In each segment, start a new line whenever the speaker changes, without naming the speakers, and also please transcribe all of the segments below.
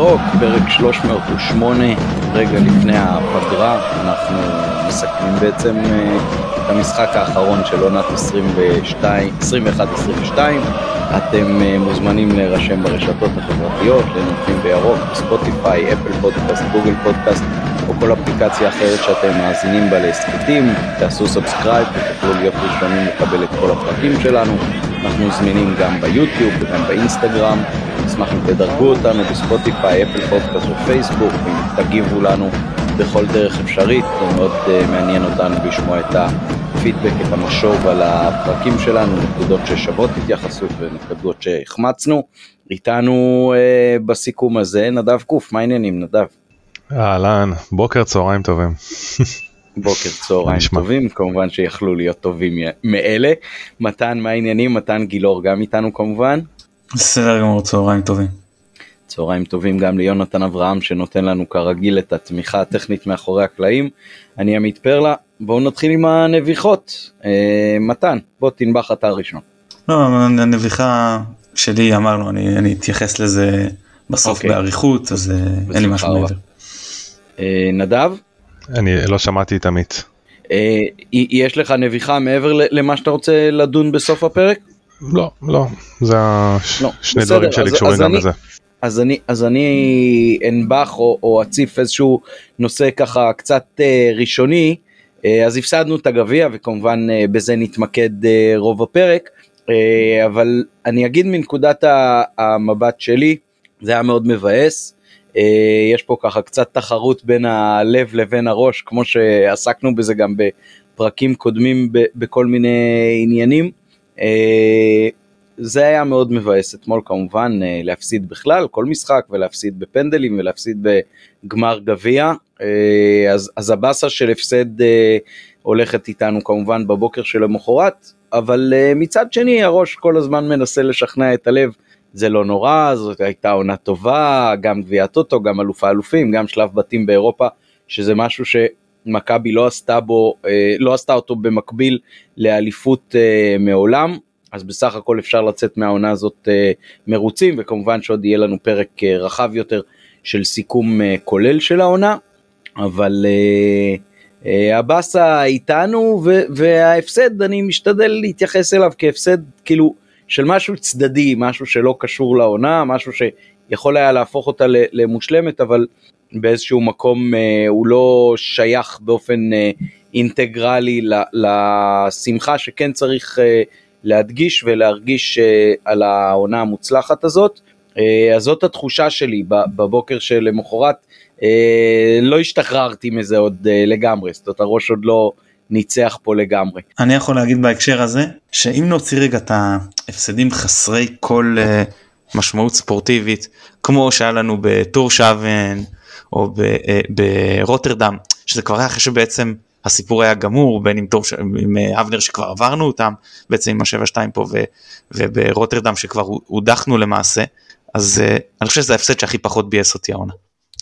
בירוק, פרק 308, רגע לפני הפגרה, אנחנו מסכמים בעצם אה, את המשחק האחרון של עונת 21-22. אתם אה, מוזמנים להירשם ברשתות החברתיות, לנופים בירוק, ב Spotify, Apple Podcast, Google Podcast, או כל אפליקציה אחרת שאתם מאזינים בה להסכתים, תעשו subscribe ותוכלו להיות ראשונים לקבל את כל הפרקים שלנו. אנחנו זמינים גם ביוטיוב וגם באינסטגרם. נשמח אם תדרגו אותנו בספוטיפיי, אפל פודקאסט ופייסבוק, אם תגיבו לנו בכל דרך אפשרית, זה מאוד uh, מעניין אותנו לשמוע את הפידבק, את המשוב על הפרקים שלנו, נקודות ששוות התייחסות ונקודות שהחמצנו. איתנו uh, בסיכום הזה נדב קוף, מה העניינים נדב?
אהלן, בוקר צהריים טובים.
בוקר צהריים טובים, כמובן שיכלו להיות טובים מאלה. מתן, מה העניינים? מתן גילאור גם איתנו כמובן.
בסדר גמור, צהריים טובים.
צהריים טובים גם ליונתן אברהם שנותן לנו כרגיל את התמיכה הטכנית מאחורי הקלעים. אני עמית פרלה, בואו נתחיל עם הנביחות. אה, מתן, בוא תנבח אתה ראשון.
לא, הנביחה שלי אמרנו, אני, אני אתייחס לזה בסוף okay. אוקיי. באריכות, אז אה, אין לי משהו מעבר.
אה, נדב?
אני לא שמעתי את עמית.
אה, יש לך נביחה מעבר למה שאתה רוצה לדון בסוף הפרק?
לא, לא, זה לא, שני בסדר, דברים שלי קשורים גם לזה.
אז אני, אז אני אנבח או, או אציף איזשהו נושא ככה קצת אה, ראשוני, אה, אז הפסדנו את הגביע וכמובן אה, בזה נתמקד אה, רוב הפרק, אה, אבל אני אגיד מנקודת המבט שלי, זה היה מאוד מבאס, אה, יש פה ככה קצת תחרות בין הלב לבין הראש, כמו שעסקנו בזה גם בפרקים קודמים בכל מיני עניינים. אה, זה היה מאוד מבאס אתמול כמובן אה, להפסיד בכלל כל משחק ולהפסיד בפנדלים ולהפסיד בגמר גביע. אז, אז הבאסה של הפסד הולכת איתנו כמובן בבוקר של המחרת אבל מצד שני הראש כל הזמן מנסה לשכנע את הלב זה לא נורא, זאת הייתה עונה טובה, גם גביע טוטו, גם אלוף האלופים, גם שלב בתים באירופה, שזה משהו שמכבי לא עשתה בו, אה, לא עשתה אותו במקביל לאליפות אה, מעולם, אז בסך הכל אפשר לצאת מהעונה הזאת אה, מרוצים, וכמובן שעוד יהיה לנו פרק רחב יותר של סיכום כולל של העונה, אבל הבאסה איתנו וההפסד אני משתדל להתייחס אליו כהפסד כאילו של משהו צדדי, משהו שלא קשור לעונה, משהו שיכול היה להפוך אותה למושלמת, אבל באיזשהו מקום אה, הוא לא שייך באופן אה, אינטגרלי לשמחה שכן צריך אה, להדגיש ולהרגיש על העונה המוצלחת הזאת. אז זאת התחושה שלי בבוקר שלמחרת, לא השתחררתי מזה עוד לגמרי, זאת אומרת הראש עוד לא... ניצח פה לגמרי.
אני יכול להגיד בהקשר הזה שאם נוציא רגע את ההפסדים חסרי כל משמעות ספורטיבית כמו שהיה לנו בטור שוון או uh, ברוטרדם שזה כבר היה אחרי שבעצם הסיפור היה גמור בין עם טור עם uh, אבנר שכבר עברנו אותם בעצם עם השבע שתיים פה ו, וברוטרדם שכבר הודחנו למעשה אז uh, אני חושב שזה ההפסד שהכי פחות ביאס אותי העונה.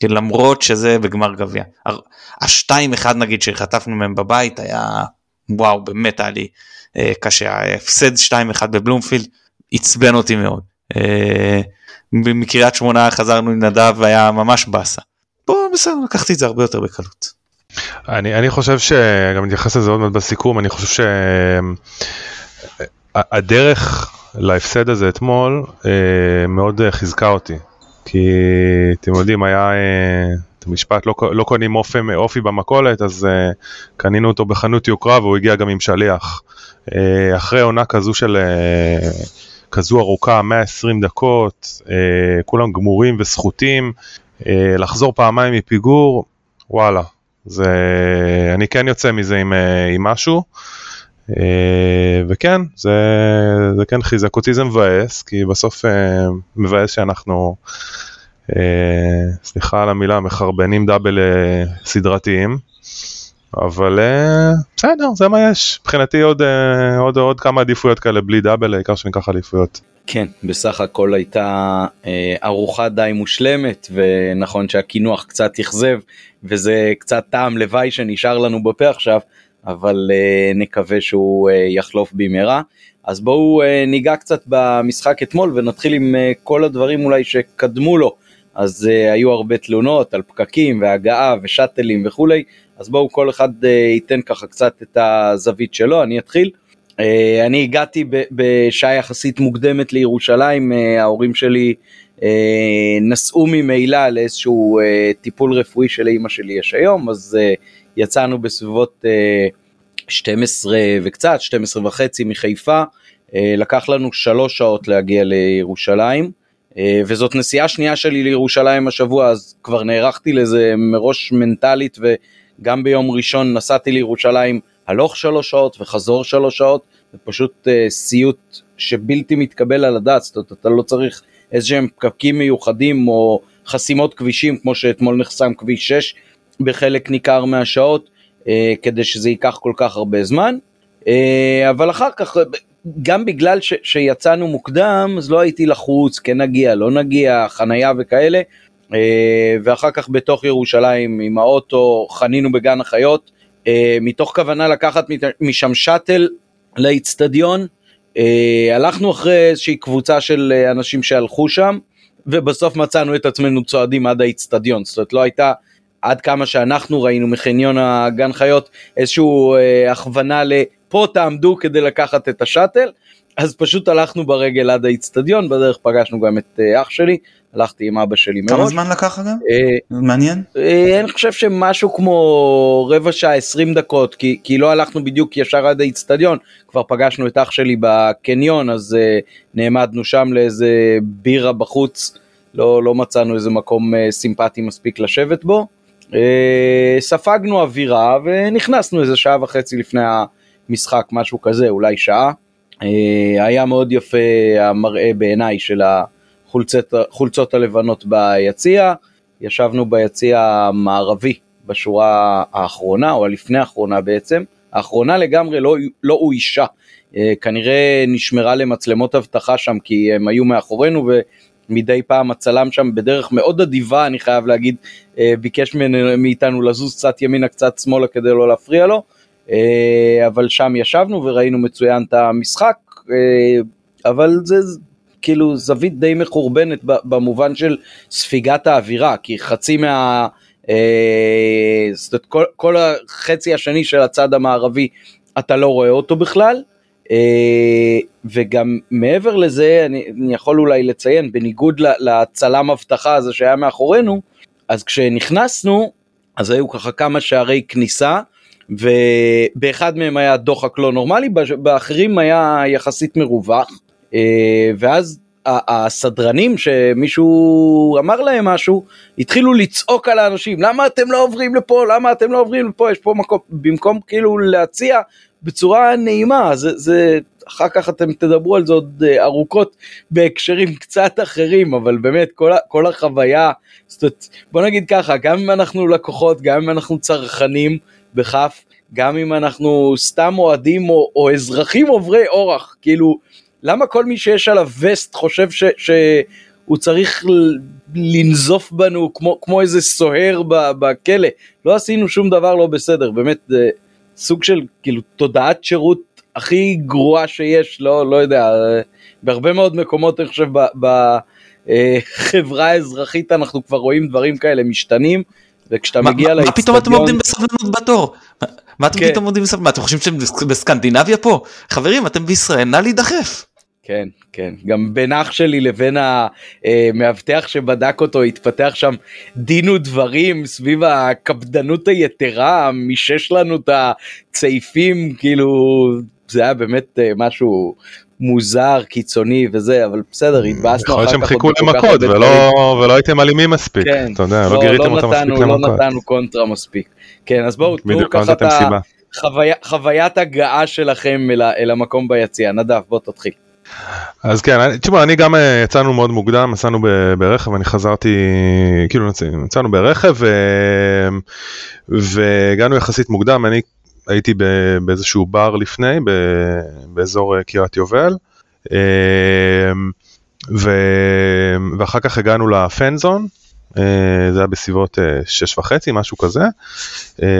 למרות שזה בגמר גביע. השתיים אחד נגיד שחטפנו מהם בבית היה וואו באמת היה לי אה, קשה ההפסד שתיים אחד בבלומפילד עצבן אותי מאוד. אה, מקריית שמונה חזרנו עם נדב והיה ממש באסה. פה בסדר לקחתי את זה הרבה יותר בקלות.
אני, אני חושב שגם נתייחס לזה עוד מעט בסיכום אני חושב שהדרך להפסד הזה אתמול אה, מאוד חיזקה אותי כי אתם יודעים, היה אה, את המשפט, לא, לא קונים אופי, אופי במכולת, אז קנינו אותו בחנות יוקרה והוא הגיע גם עם שליח. אחרי עונה כזו של, כזו ארוכה, 120 דקות, כולם גמורים וסחוטים, לחזור פעמיים מפיגור, וואלה, זה, אני כן יוצא מזה עם, uh, עם משהו. אה, וכן, זה, זה כן חיזק אותי, זה מבאס, כי בסוף אה, מבאס שאנחנו, אה, סליחה על המילה, מחרבנים דאבל סדרתיים, אבל בסדר, זה מה יש. מבחינתי עוד, עוד, עוד כמה עדיפויות כאלה בלי דאבל, העיקר שניקח אליפויות.
כן, בסך הכל הייתה אה, ארוחה די מושלמת, ונכון שהקינוח קצת אכזב, וזה קצת טעם לוואי שנשאר לנו בפה עכשיו, אבל uh, נקווה שהוא uh, יחלוף במהרה. אז בואו uh, ניגע קצת במשחק אתמול ונתחיל עם uh, כל הדברים אולי שקדמו לו. אז uh, היו הרבה תלונות על פקקים והגעה ושאטלים וכולי, אז בואו כל אחד uh, ייתן ככה קצת את הזווית שלו, אני אתחיל. Uh, אני הגעתי בשעה יחסית מוקדמת לירושלים, uh, ההורים שלי uh, נסעו ממילא לאיזשהו טיפול רפואי שלאימא שלי יש היום, אז יצאנו בסביבות uh, 12 וקצת, 12 וחצי מחיפה, לקח לנו שלוש שעות להגיע לירושלים. אה, וזאת נסיעה שנייה שלי לירושלים השבוע, אז כבר נערכתי לזה מראש מנטלית, וגם ביום ראשון נסעתי לירושלים הלוך שלוש שעות וחזור שלוש שעות, זה פשוט uh, סיוט שבלתי מתקבל על הדעת, זאת אומרת, אתה לא צריך איזה שהם פקקים מיוחדים או חסימות כבישים, כמו שאתמול נחסם כביש 6 בחלק ניכר מהשעות, uh, כדי שזה ייקח כל כך הרבה זמן. Uh, אבל אחר כך גם בגלל ש, שיצאנו מוקדם אז לא הייתי לחוץ כן נגיע לא נגיע חנייה וכאלה. אה, ואחר כך בתוך ירושלים עם האוטו חנינו בגן החיות. אה, מתוך כוונה לקחת משם שאטל לאיצטדיון אה, הלכנו אחרי איזושהי קבוצה של אנשים שהלכו שם ובסוף מצאנו את עצמנו צועדים עד האיצטדיון זאת אומרת לא הייתה עד כמה שאנחנו ראינו מחניון הגן חיות איזושהי אה, הכוונה לפה תעמדו כדי לקחת את השאטל אז פשוט הלכנו ברגל עד האיצטדיון בדרך פגשנו גם את אה, אח שלי הלכתי עם אבא שלי
כמה מראש. זמן לקח אגב? אה, מעניין.
אה, אני חושב שמשהו כמו רבע שעה 20 דקות כי, כי לא הלכנו בדיוק ישר עד האיצטדיון כבר פגשנו את אח שלי בקניון אז נעמדנו שם לאיזה בירה בחוץ לא, לא מצאנו איזה מקום סימפטי מספיק לשבת בו. ספגנו אווירה ונכנסנו איזה שעה וחצי לפני המשחק, משהו כזה, אולי שעה. אה, היה מאוד יפה המראה בעיניי של החולצות הלבנות ביציע. ישבנו ביציע המערבי בשורה האחרונה, או הלפני האחרונה בעצם. האחרונה לגמרי לא, לא אוישה. אה, כנראה נשמרה למצלמות אבטחה שם כי הם היו מאחורינו מדי פעם הצלם שם בדרך מאוד אדיבה אני חייב להגיד אה, ביקש מאיתנו לזוז קצת ימינה קצת שמאלה כדי לא להפריע לו אבל שם ישבנו וראינו מצוין את המשחק אה, אבל זה כאילו זווית די מחורבנת במובן של ספיגת האווירה כי חצי מה... זאת אומרת, כל, החצי השני של הצד המערבי אתה לא רואה אותו בכלל אה, וגם מעבר לזה אני, אני יכול אולי לציין בניגוד לצלם אבטחה הזה שהיה מאחורינו אז כשנכנסנו אז היו ככה כמה שערי כניסה ובאחד מהם היה דוחק לא נורמלי באחרים היה יחסית מרווח אה, ואז הסדרנים שמישהו אמר להם משהו התחילו לצעוק על האנשים למה אתם לא עוברים לפה? למה אתם לא עוברים לפה? יש פה מקום במקום כאילו להציע בצורה נעימה זה זה אחר כך אתם תדברו על זה עוד אה, ארוכות בהקשרים קצת אחרים אבל באמת כל, כל החוויה זאת, בוא נגיד ככה גם אם אנחנו לקוחות גם אם אנחנו צרכנים בכף גם אם אנחנו סתם אוהדים או, או אזרחים עוברי אורח כאילו למה כל מי שיש עליו וסט חושב ש, שהוא צריך לנזוף בנו כמו, כמו איזה סוהר בכלא? לא עשינו שום דבר לא בסדר באמת סוג של כאילו תודעת שירות הכי גרועה שיש לא לא יודע בהרבה מאוד מקומות אני חושב בחברה האזרחית אנחנו כבר רואים דברים כאלה משתנים וכשאתה מגיע
לאצטדיון... מה פתאום אתם עומדים בסבלנות בתור? מה אתם כן. פתאום עומדים בסבלנות? מה אתם חושבים שאתם בסקנדינביה פה? חברים אתם בישראל נא להידחף.
כן, כן. גם בין אח שלי לבין המאבטח שבדק אותו התפתח שם דין ודברים סביב הקפדנות היתרה, מישש לנו את הצעיפים, כאילו, זה היה באמת אה, משהו מוזר, קיצוני וזה, אבל בסדר, התבאסנו אחר כך.
יכול להיות שהם חיכו למכות ולא, ולא הייתם אלימים מספיק, כן, אתה יודע, לא, לא גיריתם
לא אותם מספיק לא למכות. לא נתנו קונטרה מספיק. כן, אז בואו, תנו ככה את החוויית הגעה שלכם אל, אל המקום ביציע. נדב, בוא תתחיל.
אז כן, תשמע, אני גם אה, יצאנו מאוד מוקדם, נסענו ברכב, אני חזרתי, כאילו יצאנו ברכב והגענו יחסית מוקדם, אני הייתי באיזשהו בר לפני, באזור אה, קריית יובל, אה, ואחר כך הגענו לפנזון, זה היה בסביבות שש וחצי, משהו כזה.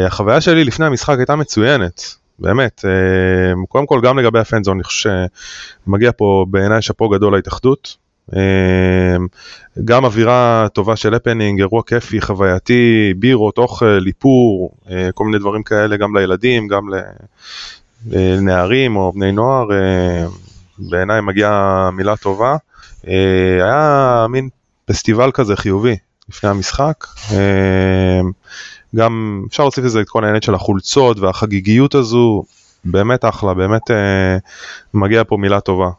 החוויה שלי לפני המשחק הייתה מצוינת. באמת, אה, קודם כל גם לגבי הפנזון, אני חושב שמגיע פה בעיניי שאפו גדול להתאחדות. גם אווירה טובה של הפנינג, אירוע כיפי, חווייתי, בירות, אוכל, איפור, כל מיני דברים כאלה גם לילדים, גם לנערים או בני נוער, בעיניי מגיעה מילה טובה. היה מין פסטיבל כזה חיובי לפני המשחק. גם אפשר להוסיף לזה את כל העניין של החולצות והחגיגיות הזו, באמת אחלה, באמת אה, מגיע פה מילה טובה.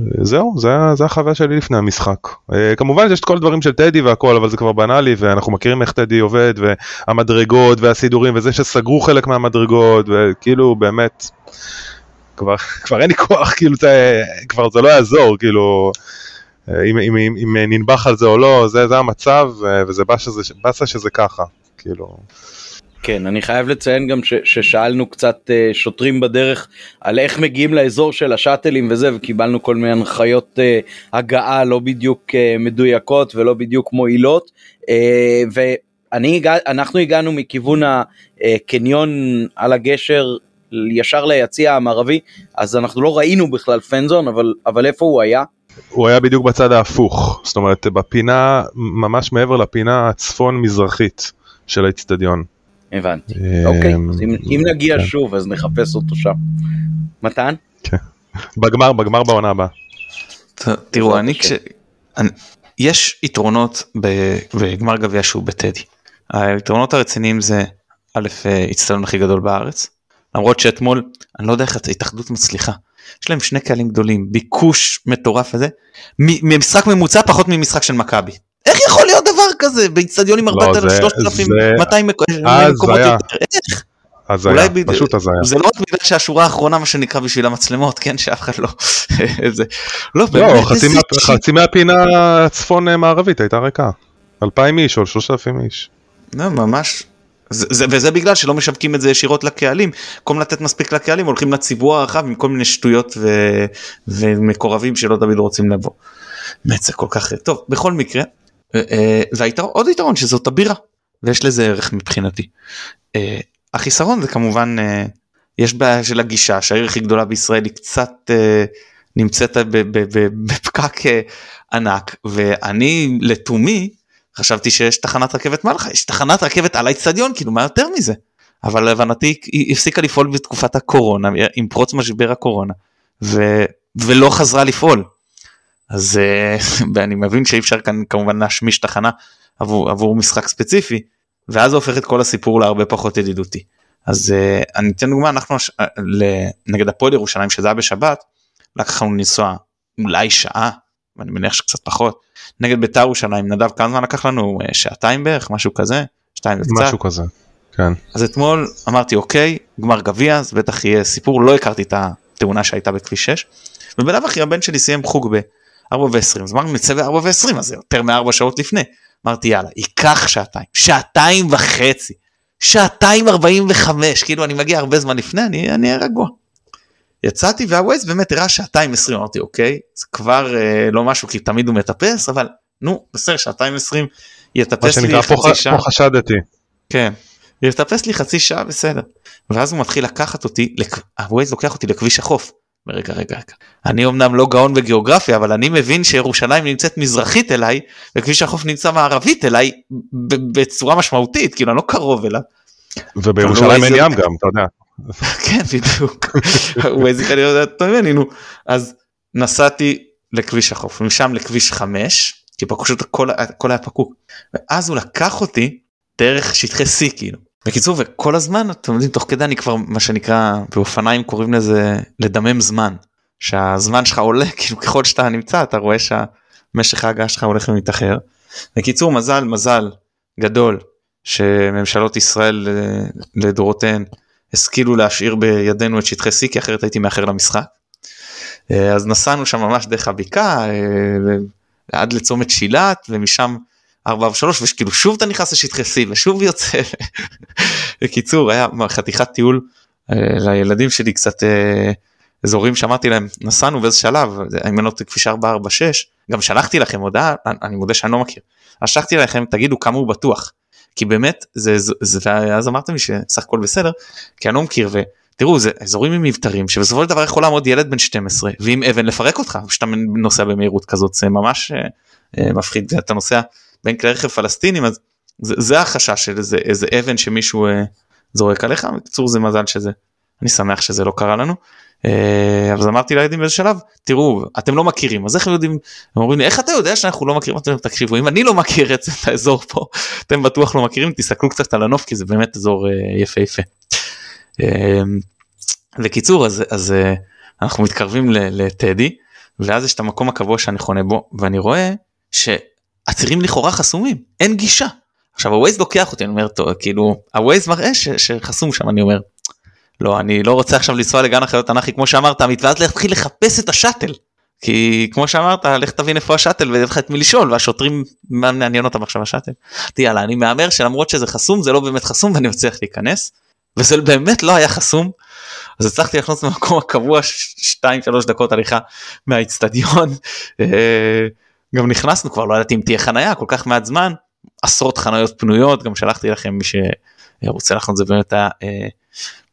אה, זהו, זה, זה החוויה שלי לפני המשחק. אה, כמובן שיש את כל הדברים של טדי והכל, אבל זה כבר בנאלי, ואנחנו מכירים איך טדי עובד, והמדרגות והסידורים, וזה שסגרו חלק מהמדרגות, וכאילו באמת, כבר, כבר אין לי כוח, כאילו, זה, כבר זה לא יעזור, כאילו, אם, אם, אם, אם ננבח על זה או לא, זה, זה המצב, וזה באסה שזה ככה, כאילו.
כן, אני חייב לציין גם ש, ששאלנו קצת uh, שוטרים בדרך על איך מגיעים לאזור של השאטלים וזה, וקיבלנו כל מיני הנחיות uh, הגעה לא בדיוק uh, מדויקות ולא בדיוק מועילות, uh, ואנחנו הגענו מכיוון הקניון על הגשר ישר ליציע המערבי, אז אנחנו לא ראינו בכלל פנזון, אבל, אבל איפה הוא היה?
הוא היה בדיוק בצד ההפוך, זאת אומרת בפינה, ממש מעבר לפינה הצפון מזרחית של האיצטדיון.
הבנתי, אוקיי, אז אם נגיע כן. שוב אז נחפש אותו שם. מתן?
כן, בגמר, בגמר בעונה הבאה.
תראו, אני כש... יש יתרונות בגמר גביע שהוא בטדי. היתרונות הרציניים זה א', איצטדיון הכי גדול בארץ, למרות שאתמול, אני לא יודע איך ההתאחדות מצליחה. יש להם שני קהלים גדולים, ביקוש מטורף הזה, ממשחק ממוצע פחות ממשחק של מכבי. איך יכול להיות דבר כזה באיצטדיונים 4,000, 3,200 מקומות יותר? איך?
אז היה, פשוט אז היה.
זה לא רק בגלל שהשורה האחרונה מה שנקרא בשביל המצלמות, כן, שאף אחד לא... זה,
לא, לא, חצי, מה, חצי מהפינה הצפון מערבית הייתה ריקה. 2,000 איש או 3,000 איש.
לא, ממש. זה, זה, וזה בגלל שלא משווקים את זה ישירות לקהלים, במקום לתת מספיק לקהלים הולכים לציבור הרחב עם כל מיני שטויות ו, ומקורבים שלא תמיד רוצים לבוא. באמת זה כל כך טוב בכל מקרה ועוד יתרון שזאת הבירה ויש לזה ערך מבחינתי. אה, החיסרון זה כמובן אה, יש בעיה של הגישה שהעיר הכי גדולה בישראל היא קצת אה, נמצאת בפקק ענק ואני לתומי חשבתי שיש תחנת רכבת מלחה יש תחנת רכבת על האצטדיון כאילו מה יותר מזה. אבל להבנתי היא הפסיקה לפעול בתקופת הקורונה עם פרוץ משבר הקורונה ו, ולא חזרה לפעול אז uh, אני מבין שאי אפשר כאן כמובן להשמיש תחנה עבור, עבור משחק ספציפי ואז זה הופך את כל הסיפור להרבה פחות ידידותי. אז uh, אני אתן דוגמה אנחנו uh, נגד הפועל ירושלים שזה היה בשבת לקח לנו לנסוע אולי שעה ואני מניח שקצת פחות נגד בית"ר ירושלים נדב כמה זמן לקח לנו שעתיים בערך משהו כזה שתיים וקצת.
משהו כזה. כן.
אז אתמול אמרתי אוקיי גמר גביע אז בטח יהיה סיפור לא הכרתי את התאונה שהייתה בכביש 6 ובלאו הכי הבן שלי סיים חוג ב... 4 ו-20 אז אמרנו נצא ב-4 ו-20 אז זה יותר מ-4 שעות לפני. אמרתי יאללה ייקח שעתיים שעתיים וחצי שעתיים 45 כאילו אני מגיע הרבה זמן לפני אני אהיה רגוע. יצאתי והווייז באמת הראה שעתיים 20 אמרתי אוקיי זה כבר אה, לא משהו כי תמיד הוא מטפס אבל נו בסדר שעתיים 20 יטפס לי חצי שעה.
פה חשדתי.
כן. יטפס לי חצי שעה בסדר. ואז הוא מתחיל לקחת אותי, הווייז לוקח אותי לכביש החוף. רגע רגע רגע אני אמנם לא גאון בגיאוגרפיה אבל אני מבין שירושלים נמצאת מזרחית אליי וכביש החוף נמצא מערבית אליי בצורה משמעותית כאילו אני לא קרוב אליו.
ובירושלים אין ים גם אתה יודע.
כן בדיוק. הוא כנראה יודע יותר ממני נו אז נסעתי לכביש החוף משם לכביש 5 כי פשוט הכל היה פקוק ואז הוא לקח אותי דרך שטחי C כאילו בקיצור וכל הזמן אתם יודעים תוך כדי אני כבר מה שנקרא באופניים קוראים לזה לדמם זמן שהזמן שלך עולה כאילו ככל שאתה נמצא אתה רואה שהמשך ההגעה שלך הולך ומתאחר. בקיצור מזל מזל גדול שממשלות ישראל אה, לדורותיהן השכילו להשאיר בידינו את שטחי C כי אחרת הייתי מאחר למשחק. אה, אז נסענו שם ממש דרך הבקעה אה, עד לצומת שילת ומשם 4 ו-3 וכאילו שוב אתה נכנס לשטחי C ושוב יוצא. בקיצור היה חתיכת טיול אה, לילדים שלי קצת אה, אזורים שאמרתי להם נסענו באיזה שלב אם אני לא טועה כביש 446 גם שלחתי לכם הודעה אני מודה שאני לא מכיר. אז שלחתי לכם תגידו כמה הוא בטוח כי באמת זה, זה, זה ואז אמרתם לי שסך הכל בסדר כי אני לא מכיר תראו זה אזורים עם מבטרים שבסופו של דבר יכול לעמוד ילד בן 12 ועם אבן לפרק אותך כשאתה נוסע במהירות כזאת זה ממש אה, אה, מפחיד ואתה נוסע בין כלי רכב פלסטינים אז זה, זה החשש של איזה, איזה אבן שמישהו אה, זורק עליך בקיצור זה מזל שזה אני שמח שזה לא קרה לנו. אה, אז אמרתי לילדים באיזה שלב תראו אתם לא מכירים אז איך יודעים הם אומרים לי איך אתה יודע שאנחנו לא מכירים אתם תקשיבו אם אני לא מכיר את, האזור פה אתם בטוח לא מכירים תסתכלו קצת על הנוף כי זה באמת אזור אה, יפהפה. בקיצור אז, אז אה, אנחנו מתקרבים לטדי ואז יש את המקום הקבוע שאני חונה בו ואני רואה שעצירים לכאורה חסומים אין גישה. עכשיו הווייז לוקח אותי אני אומר טוב כאילו הווייז מראה ש, שחסום שם אני אומר לא אני לא רוצה עכשיו לנסוע לגן החיות תנ"כי כמו שאמרת עמית ואז להתחיל לחפש את השאטל. כי כמו שאמרת לך תבין איפה השאטל ויהיה לך את מי לשאול והשוטרים מעניין אותם עכשיו השאטל. יאללה אני מהמר שלמרות שזה חסום זה לא באמת חסום ואני מצליח להיכנס. וזה באמת לא היה חסום. אז הצלחתי לחנות במקום הקבוע 2-3 דקות הליכה מהאיצטדיון. גם נכנסנו כבר לא ידעתי אם תהיה חניה כל כך מעט זמן עשרות חניות פנויות גם שלחתי לכם מי שרוצה לחנות זה באמת היה אה,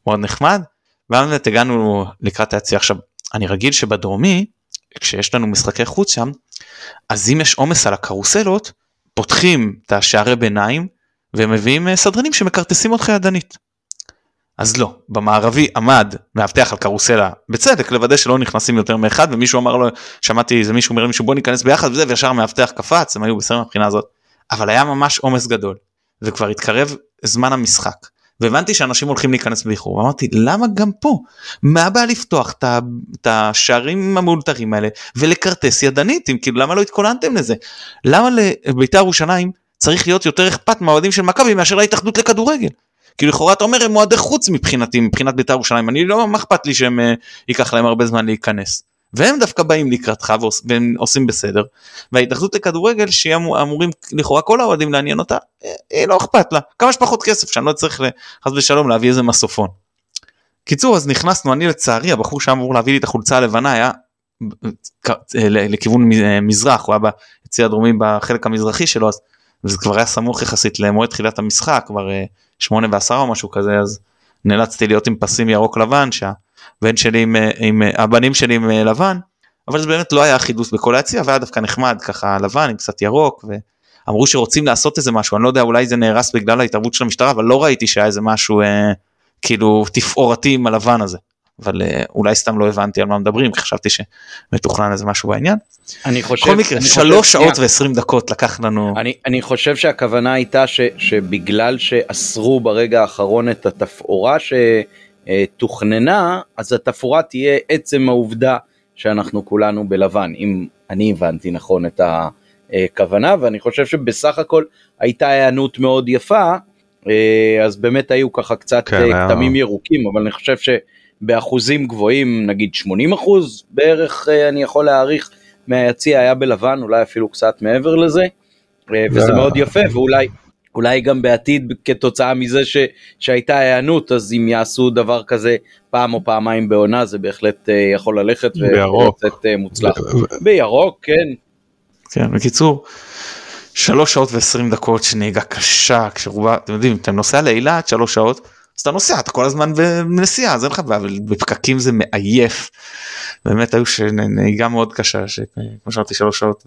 מאוד נחמד. ואז הגענו לקראת היציאה עכשיו אני רגיל שבדרומי כשיש לנו משחקי חוץ שם אז אם יש עומס על הקרוסלות פותחים את השערי ביניים ומביאים אה, סדרנים שמכרטסים אותך ידנית. אז לא, במערבי עמד מאבטח על קרוסלה בצדק לוודא שלא נכנסים יותר מאחד ומישהו אמר לו שמעתי איזה מישהו אומר למישהו בוא ניכנס ביחד וזה וישר המאבטח קפץ הם היו בסדר מהבחינה הזאת. אבל היה ממש עומס גדול וכבר התקרב זמן המשחק. והבנתי שאנשים הולכים להיכנס באיחור אמרתי למה גם פה? מה הבעיה לפתוח את השערים המאולתרים האלה ולכרטס ידנית אם כאילו למה לא התכוננתם לזה? למה לבית"ר ירושלים צריך להיות יותר אכפת מהאוהדים של מכבי מאשר להתאחדות לכדורגל. כי לכאורה אתה אומר הם מועדי חוץ מבחינתי מבחינת בית"ר ירושלים אני לא מה אכפת לי שהם uh, ייקח להם הרבה זמן להיכנס. והם דווקא באים לקראתך והם עושים בסדר וההתאחדות לכדורגל שהיא אמור, אמורים לכאורה כל האוהדים לעניין אותה אה, אה, לא אכפת לה כמה שפחות כסף שאני לא צריך חס ושלום להביא איזה מסופון. קיצור אז נכנסנו אני לצערי הבחור שאמור להביא לי את החולצה הלבנה היה לכיוון מזרח הוא היה ביציא הדרומי בחלק המזרחי שלו אז וזה כבר היה סמוך יחסית למועד תחילת המשחק כבר שמונה ועשרה או משהו כזה אז נאלצתי להיות עם פסים ירוק לבן שהבן שלי עם, עם הבנים שלי עם לבן אבל זה באמת לא היה אחידות בכל היציע והיה דווקא נחמד ככה לבן עם קצת ירוק ואמרו שרוצים לעשות איזה משהו אני לא יודע אולי זה נהרס בגלל ההתערבות של המשטרה אבל לא ראיתי שהיה איזה משהו אה, כאילו תפאורתי עם הלבן הזה אבל אה, אולי סתם לא הבנתי על מה מדברים חשבתי שמתוכנן איזה משהו בעניין.
אני חושב,
בכל מקרה שלוש שעות ועשרים דקות לקח לנו.
אני, אני חושב שהכוונה הייתה ש, שבגלל שאסרו ברגע האחרון את התפאורה שתוכננה אז התפאורה תהיה עצם העובדה שאנחנו כולנו בלבן אם אני הבנתי נכון את הכוונה ואני חושב שבסך הכל הייתה היענות מאוד יפה אה, אז באמת היו ככה קצת כן, כתמים היה... ירוקים אבל אני חושב ש... באחוזים גבוהים, נגיד 80 אחוז בערך, אה, אני יכול להעריך, מהיציע היה בלבן, אולי אפילו קצת מעבר לזה, אה, וזה yeah. מאוד יפה, ואולי אולי גם בעתיד כתוצאה מזה ש, שהייתה היענות, אז אם יעשו דבר כזה פעם או פעמיים בעונה, זה בהחלט אה, יכול ללכת ולצאת מוצלח. בירוק, כן.
כן, בקיצור. שלוש שעות ועשרים דקות של נהיגה קשה כשרובה אתם יודעים אתה נוסע לאילת שלוש שעות אז אתה נוסע אתה כל הזמן בנסיעה אז אין לך בעיה אבל בפקקים זה מעייף. באמת היו נהיגה מאוד קשה שכמו שאמרתי שלוש שעות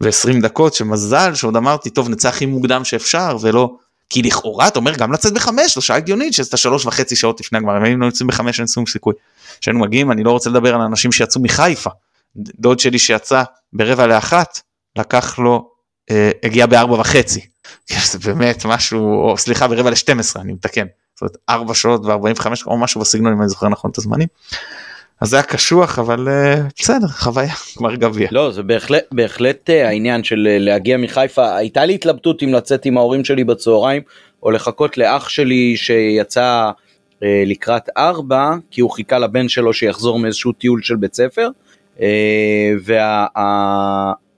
ו-20 דקות שמזל שעוד אמרתי טוב נצא הכי מוקדם שאפשר ולא כי לכאורה אתה אומר גם לצאת בחמש זו שעה הגיונית שאתה שלוש וחצי שעות לפני הגמר אם היינו יוצאים בחמש אין שום סיכוי. כשהיינו מגיעים אני לא רוצה לדבר על אנשים שיצאו מחיפה דוד שלי שיצא ברבע לאחת לקח לו אה, הגיע בארבע וחצי. זה באמת משהו או סליחה ברבע לשתים עשרה אני מתקן. זאת אומרת 4 שעות ו45 או משהו בסגנון אם אני זוכר נכון את הזמנים. אז זה היה קשוח אבל uh, בסדר חוויה גמר גביע.
לא זה בהחלט בהחלט uh, העניין של uh, להגיע מחיפה הייתה לי התלבטות אם לצאת עם ההורים שלי בצהריים או לחכות לאח שלי שיצא לקראת 4 כי הוא חיכה לבן שלו שיחזור מאיזשהו טיול של בית ספר.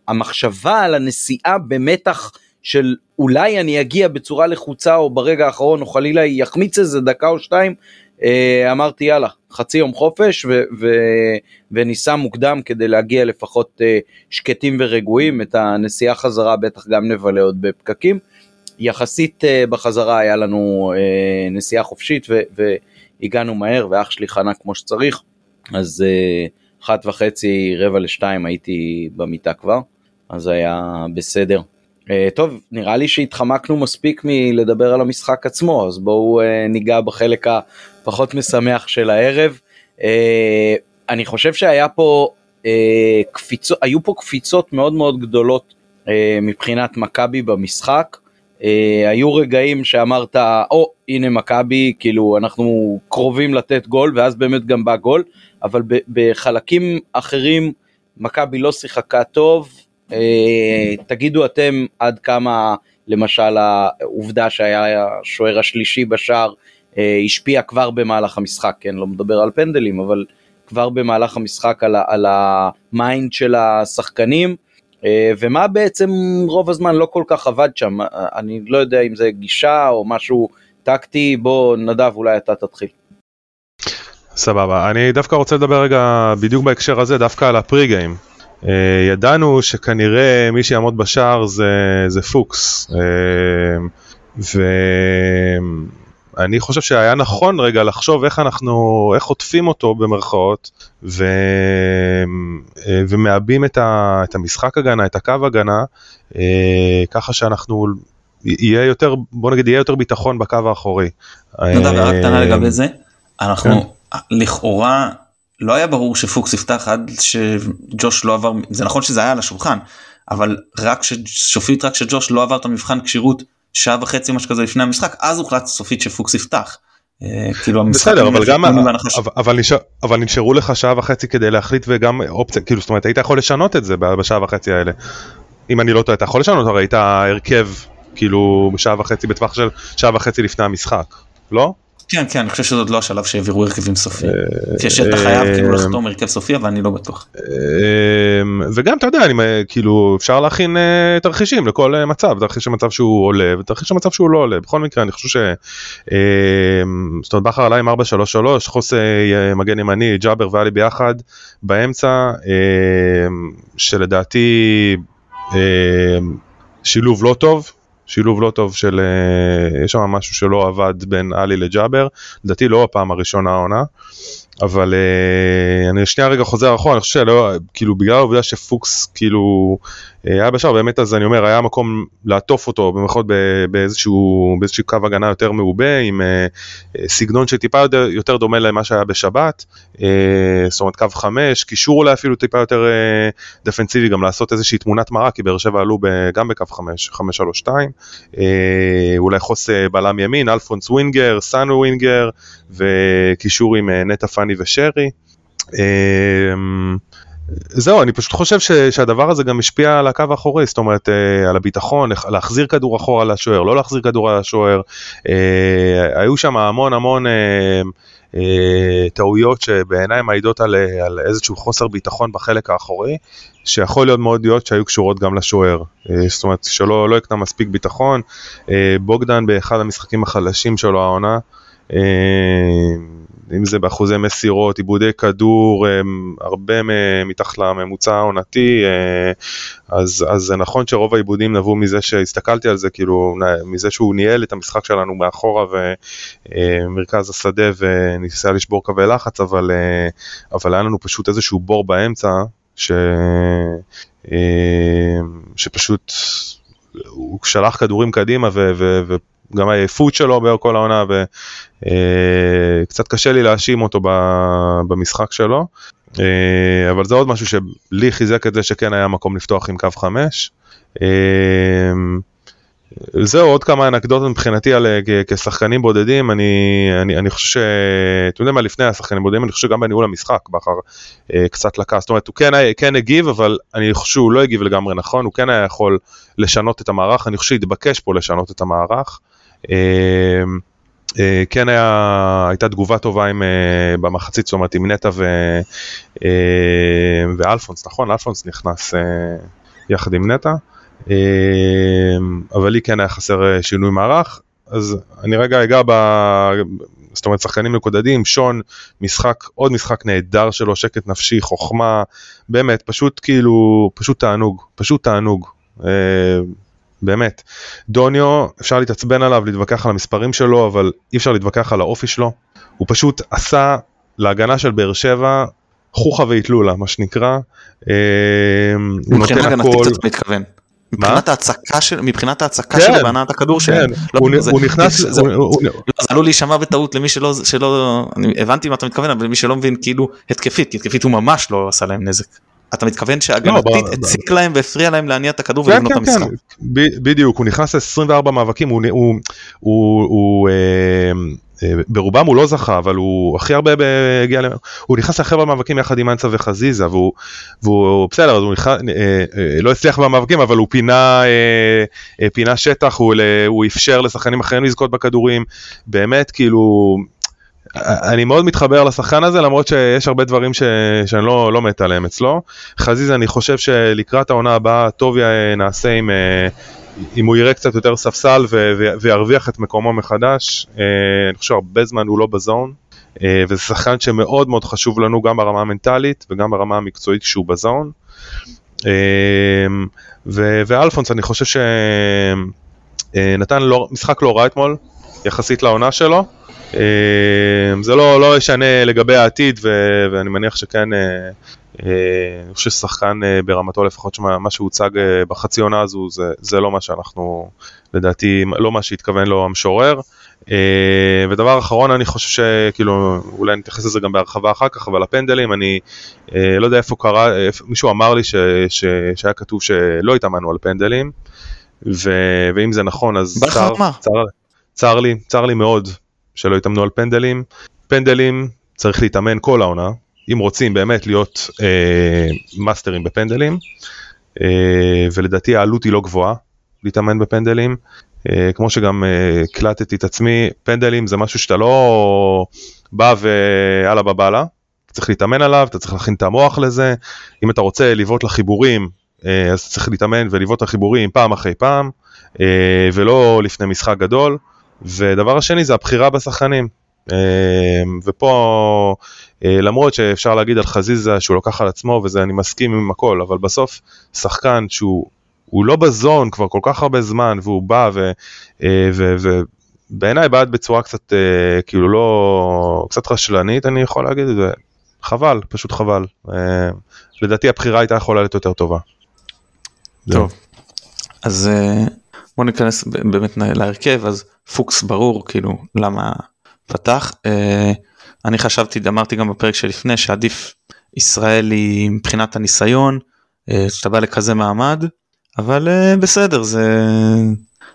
והמחשבה וה, על הנסיעה במתח של אולי אני אגיע בצורה לחוצה או ברגע האחרון או חלילה יחמיץ איזה דקה או שתיים, אה, אמרתי יאללה, חצי יום חופש ו- ו- וניסע מוקדם כדי להגיע לפחות אה, שקטים ורגועים, את הנסיעה חזרה בטח גם נבלה עוד בפקקים. יחסית אה, בחזרה היה לנו נסיעה חופשית ו- הגענו מהר ואח שלי חנה כמו שצריך, אז אחת וחצי, רבע לשתיים הייתי במיטה כבר, אז היה בסדר. Uh, טוב, נראה לי שהתחמקנו מספיק מלדבר על המשחק עצמו, אז בואו uh, ניגע בחלק הפחות משמח של הערב. Uh, אני חושב שהיה פה קפיצות, היו פה קפיצות מאוד מאוד גדולות מבחינת מכבי במשחק. היו רגעים שאמרת, או oh, הנה מכבי, כאילו אנחנו קרובים לתת גול, ואז באמת גם בא גול, אבל בחלקים אחרים מכבי לא שיחקה טוב. Uh, תגידו אתם עד כמה למשל העובדה שהיה השוער השלישי בשער אה, השפיע כבר במהלך המשחק, כן, לא מדבר על פנדלים, אבל כבר במהלך המשחק על, על ה mind של השחקנים. אה, ומה בעצם רוב הזמן לא כל כך עבד שם, אני לא יודע אם זה גישה או משהו טקטי, בוא נדב אולי אתה תתחיל.
סבבה, אני דווקא רוצה לדבר רגע בדיוק בהקשר הזה, דווקא על ה pre-game. אה, ידענו שכנראה מי שיעמוד בשער זה, זה פוקס. אה, ואני חושב שהיה נכון רגע לחשוב איך אנחנו, איך עוטפים אותו במרכאות, ו... אה, ומעבים את, ה... את המשחק הגנה, את הקו הגנה, אה, ככה שאנחנו, יהיה יותר, בוא נגיד, יהיה יותר ביטחון בקו האחורי.
נדב, רק קטנה לגבי זה, אנחנו כן. לכאורה לא היה ברור שפוקס יפתח עד שג'וש לא עבר, זה נכון שזה היה על השולחן, אבל רק שסופית רק שג'וש לא עבר את המבחן כשירות שעה וחצי משהו כזה לפני המשחק, אז הוחלט סופית שפוקס יפתח.
אה, כאילו בסדר אבל גם אבל, נשאר, אבל נשארו לך שעה וחצי כדי להחליט וגם אופציה כאילו זאת אומרת היית יכול לשנות את זה בשעה וחצי האלה. אם אני לא טועה אתה יכול לשנות הרי היית הרכב כאילו בשעה וחצי בטווח של שעה וחצי לפני המשחק לא?
כן כן אני חושב שזה עוד לא השלב שהעבירו הרכבים סופיים. שאתה חייב כאילו לחתום הרכב סופי אבל אני לא בטוח.
וגם אתה יודע אני כאילו אפשר להכין אה, תרחישים לכל אה, מצב תרחיש מצב שהוא עולה ותרחיש מצב שהוא לא עולה בכל מקרה אני חושב ש... זאת אומרת בכר עלה עם 433 חוסי אה, מגן ימני ג'אבר ואלי ביחד באמצע שלדעתי שילוב לא טוב שילוב לא טוב של, אה, יש שם משהו שלא עבד בין עלי לג'אבר, לדעתי לא הפעם הראשונה העונה, אבל אה, אני שנייה רגע חוזר אחורה, אני חושב שלא, כאילו בגלל העובדה שפוקס כאילו היה בשער, באמת אז אני אומר, היה מקום לעטוף אותו במיוחד באיזשהו, באיזשהו קו הגנה יותר מעובה, עם אה, סגנון שטיפה יותר, יותר דומה למה שהיה בשבת, זאת אומרת קו חמש, קישור אולי אפילו טיפה יותר דפנסיבי, גם לעשות איזושהי תמונת מראה, כי באר שבע עלו גם בקו חמש, חמש שלוש שתיים, אולי חוס בלם ימין, אלפונס winger, סאנו winger, וקישור עם נטע פאני ושרי. זהו, אני פשוט חושב ש, שהדבר הזה גם השפיע על הקו האחורי, זאת אומרת, אה, על הביטחון, להחזיר כדור אחורה לשוער, לא להחזיר כדור על השוער. אה, היו שם המון המון אה, אה, טעויות שבעיניי מעידות על, אה, על איזשהו חוסר ביטחון בחלק האחורי, שיכול להיות מאוד להיות שהיו קשורות גם לשוער. אה, זאת אומרת, שלא לא הקנה מספיק ביטחון. אה, בוגדן באחד המשחקים החלשים שלו העונה. אם זה באחוזי מסירות, עיבודי כדור, הרבה מתחת לממוצע העונתי, אה, אז, אז זה נכון שרוב העיבודים נבעו מזה שהסתכלתי על זה, כאילו, מזה שהוא ניהל את המשחק שלנו מאחורה ומרכז השדה וניסה לשבור קווי לחץ, אבל, אה, אבל היה לנו פשוט איזשהו בור באמצע, ש, אה, שפשוט הוא שלח כדורים קדימה ו, ו, וגם העייפות שלו בכל העונה וקצת אה, קשה לי להאשים אותו במשחק שלו. אה, אבל זה עוד משהו שלי חיזק את זה שכן היה מקום לפתוח עם קו 5. זהו עוד כמה אנקדוטות מבחינתי על אה, כשחקנים בודדים אני אני אני חושב שאתם יודעים מה לפני השחקנים בודדים אני חושב שגם בניהול המשחק בכר אה, קצת לקח זאת אומרת הוא כן כן הגיב אבל אני חושב שהוא לא הגיב לגמרי נכון הוא כן היה יכול לשנות את המערך אני חושב שהתבקש פה לשנות את המערך. אה, כן היה, הייתה תגובה טובה עם, במחצית, זאת אומרת עם נטע ו, ואלפונס, נכון? אלפונס נכנס יחד עם נטע. אמ, אבל לי כן היה חסר אה, שינוי מערך, אז אני רגע אגע ב... זאת אומרת שחקנים מקודדים, שון, משחק, עוד משחק נהדר שלו, שקט נפשי, חוכמה, באמת, פשוט כאילו, פשוט תענוג, פשוט תענוג. באמת. דוניו, אפשר להתעצבן עליו, להתווכח על המספרים שלו, אבל אי אפשר להתווכח על האופי שלו. הוא פשוט עשה להגנה של באר שבע חוכא ואטלולה מה שנקרא. אה, הוא נותן הכל.
מבחינת ההצקה של מבחינת ההצקה
כן,
שלו בהנעת הכדור שלהם.
כן,
לא,
הוא, נכנס,
זה- זה-
הוא, הוא,
לא, זה עלול להישמע בטעות למי שלא שלא אני הבנתי מה אתה מתכוון אבל למי שלא מבין כאילו התקפית כי התקפית הוא ממש לא עשה להם נזק. אתה מתכוון שהגנתית
ב-
הציק להם והפריע להם להניע את הכדור
כן,
ולבנות את
כן,
המשחק.
כן, ב- בדיוק, הוא נכנס ל-24 מאבקים, הוא, הוא, הוא, הוא אה, אה, ברובם הוא לא זכה, אבל הוא הכי הרבה ב- הגיע, ל- הוא נכנס לחבר'ה מאבקים יחד עם אנסה וחזיזה, והוא, והוא בסדר, אז הוא נכנס, אה, אה, לא הצליח במאבקים, אבל הוא פינה, אה, אה, פינה שטח, הוא, ל- הוא אפשר לשחקנים אחרים לזכות בכדורים, באמת כאילו, אני מאוד מתחבר לשחקן הזה למרות שיש הרבה דברים ש... שאני לא, לא מת עליהם אצלו. חזיזה אני חושב שלקראת העונה הבאה טוב נעשה אם, אה, אם הוא יראה קצת יותר ספסל ו... וירוויח את מקומו מחדש. אה, אני חושב הרבה זמן הוא לא בזון. אה, וזה שחקן שמאוד מאוד חשוב לנו גם ברמה המנטלית וגם ברמה המקצועית כשהוא בזון. ו... ואלפונס אני חושב שנתן לא... משחק לא רע אתמול יחסית לעונה שלו. אה, זה לא, לא ישנה לגבי העתיד ו- ואני מניח שכן, אה, אה, אני חושב ששחקן אה, ברמתו לפחות שמה מה שהוצג בחצי עונה הזו זה, זה לא מה שאנחנו לדעתי לא מה שהתכוון לו המשורר. אה, ודבר אחרון אני חושב שכאילו אולי נתייחס לזה גם בהרחבה אחר כך אבל הפנדלים אני אה, לא יודע איפה קרה איפה, מישהו אמר לי ש, ש, שהיה כתוב שלא התאמנו על פנדלים ו, ואם זה נכון אז צר,
אמר.
צר, צר לי צר לי מאוד שלא התאמנו על פנדלים. פנדלים צריך להתאמן כל העונה, אם רוצים באמת להיות אה, מאסטרים בפנדלים, אה, ולדעתי העלות היא לא גבוהה להתאמן בפנדלים. אה, כמו שגם אה, הקלטתי את עצמי, פנדלים זה משהו שאתה לא בא ויאללה בבאללה, צריך להתאמן עליו, אתה צריך להכין את המוח לזה, אם אתה רוצה לבעוט לחיבורים, אה, אז צריך להתאמן ולבעוט לחיבורים פעם אחרי פעם, אה, ולא לפני משחק גדול. ודבר השני זה הבחירה בשחקנים. אה, ופה אה, למרות שאפשר להגיד על חזיזה שהוא לוקח על עצמו וזה אני מסכים עם הכל אבל בסוף שחקן שהוא הוא לא בזון כבר כל כך הרבה זמן והוא בא ו, אה, ו, ובעיניי בעט בצורה קצת אה, כאילו לא קצת רשלנית אני יכול להגיד את זה חבל פשוט חבל אה, לדעתי הבחירה הייתה יכולה להיות יותר טובה.
טוב. אז אה, בוא ניכנס באמת להרכב אז פוקס ברור כאילו למה פתח אה, אני חשבתי אמרתי גם בפרק שלפני שעדיף ישראלי מבחינת הניסיון אה, שאתה בא לכזה מעמד אבל אה, בסדר זה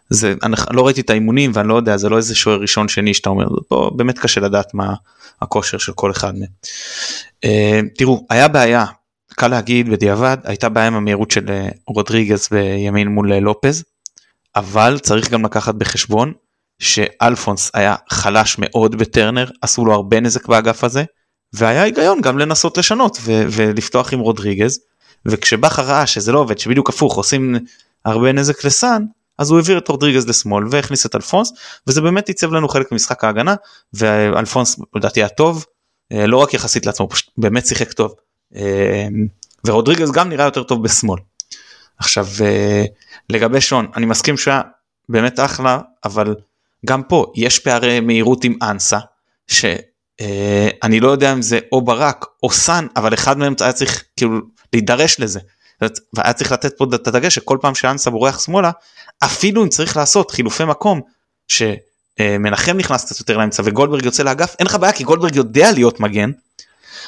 זה אני לא ראיתי את האימונים ואני לא יודע זה לא איזה שוער ראשון שני שאתה אומר פה באמת קשה לדעת מה הכושר של כל אחד מהם. תראו היה בעיה קל להגיד בדיעבד הייתה בעיה עם המהירות של רודריגז בימין מול לופז אבל צריך גם לקחת בחשבון שאלפונס היה חלש מאוד בטרנר עשו לו הרבה נזק באגף הזה והיה היגיון גם לנסות לשנות ו- ולפתוח עם רודריגז וכשבכר ראה שזה לא עובד שבדיוק הפוך עושים הרבה נזק לסאן אז הוא העביר את רודריגז לשמאל והכניס את אלפונס וזה באמת עיצב לנו חלק ממשחק ההגנה ואלפונס לדעתי היה טוב אה, לא רק יחסית לעצמו פשוט באמת שיחק טוב אה, ורודריגז גם נראה יותר טוב בשמאל. עכשיו אה, לגבי שון אני מסכים שהיה באמת אחלה אבל גם פה יש פערי מהירות עם אנסה שאני לא יודע אם זה או ברק או סאן אבל אחד מהם היה צריך כאילו להידרש לזה. והיה צריך לתת פה את הדגש שכל פעם שאנסה בורח שמאלה אפילו אם צריך לעשות חילופי מקום שמנחם נכנס קצת יותר לאמצע וגולדברג יוצא לאגף אין לך בעיה כי גולדברג יודע להיות מגן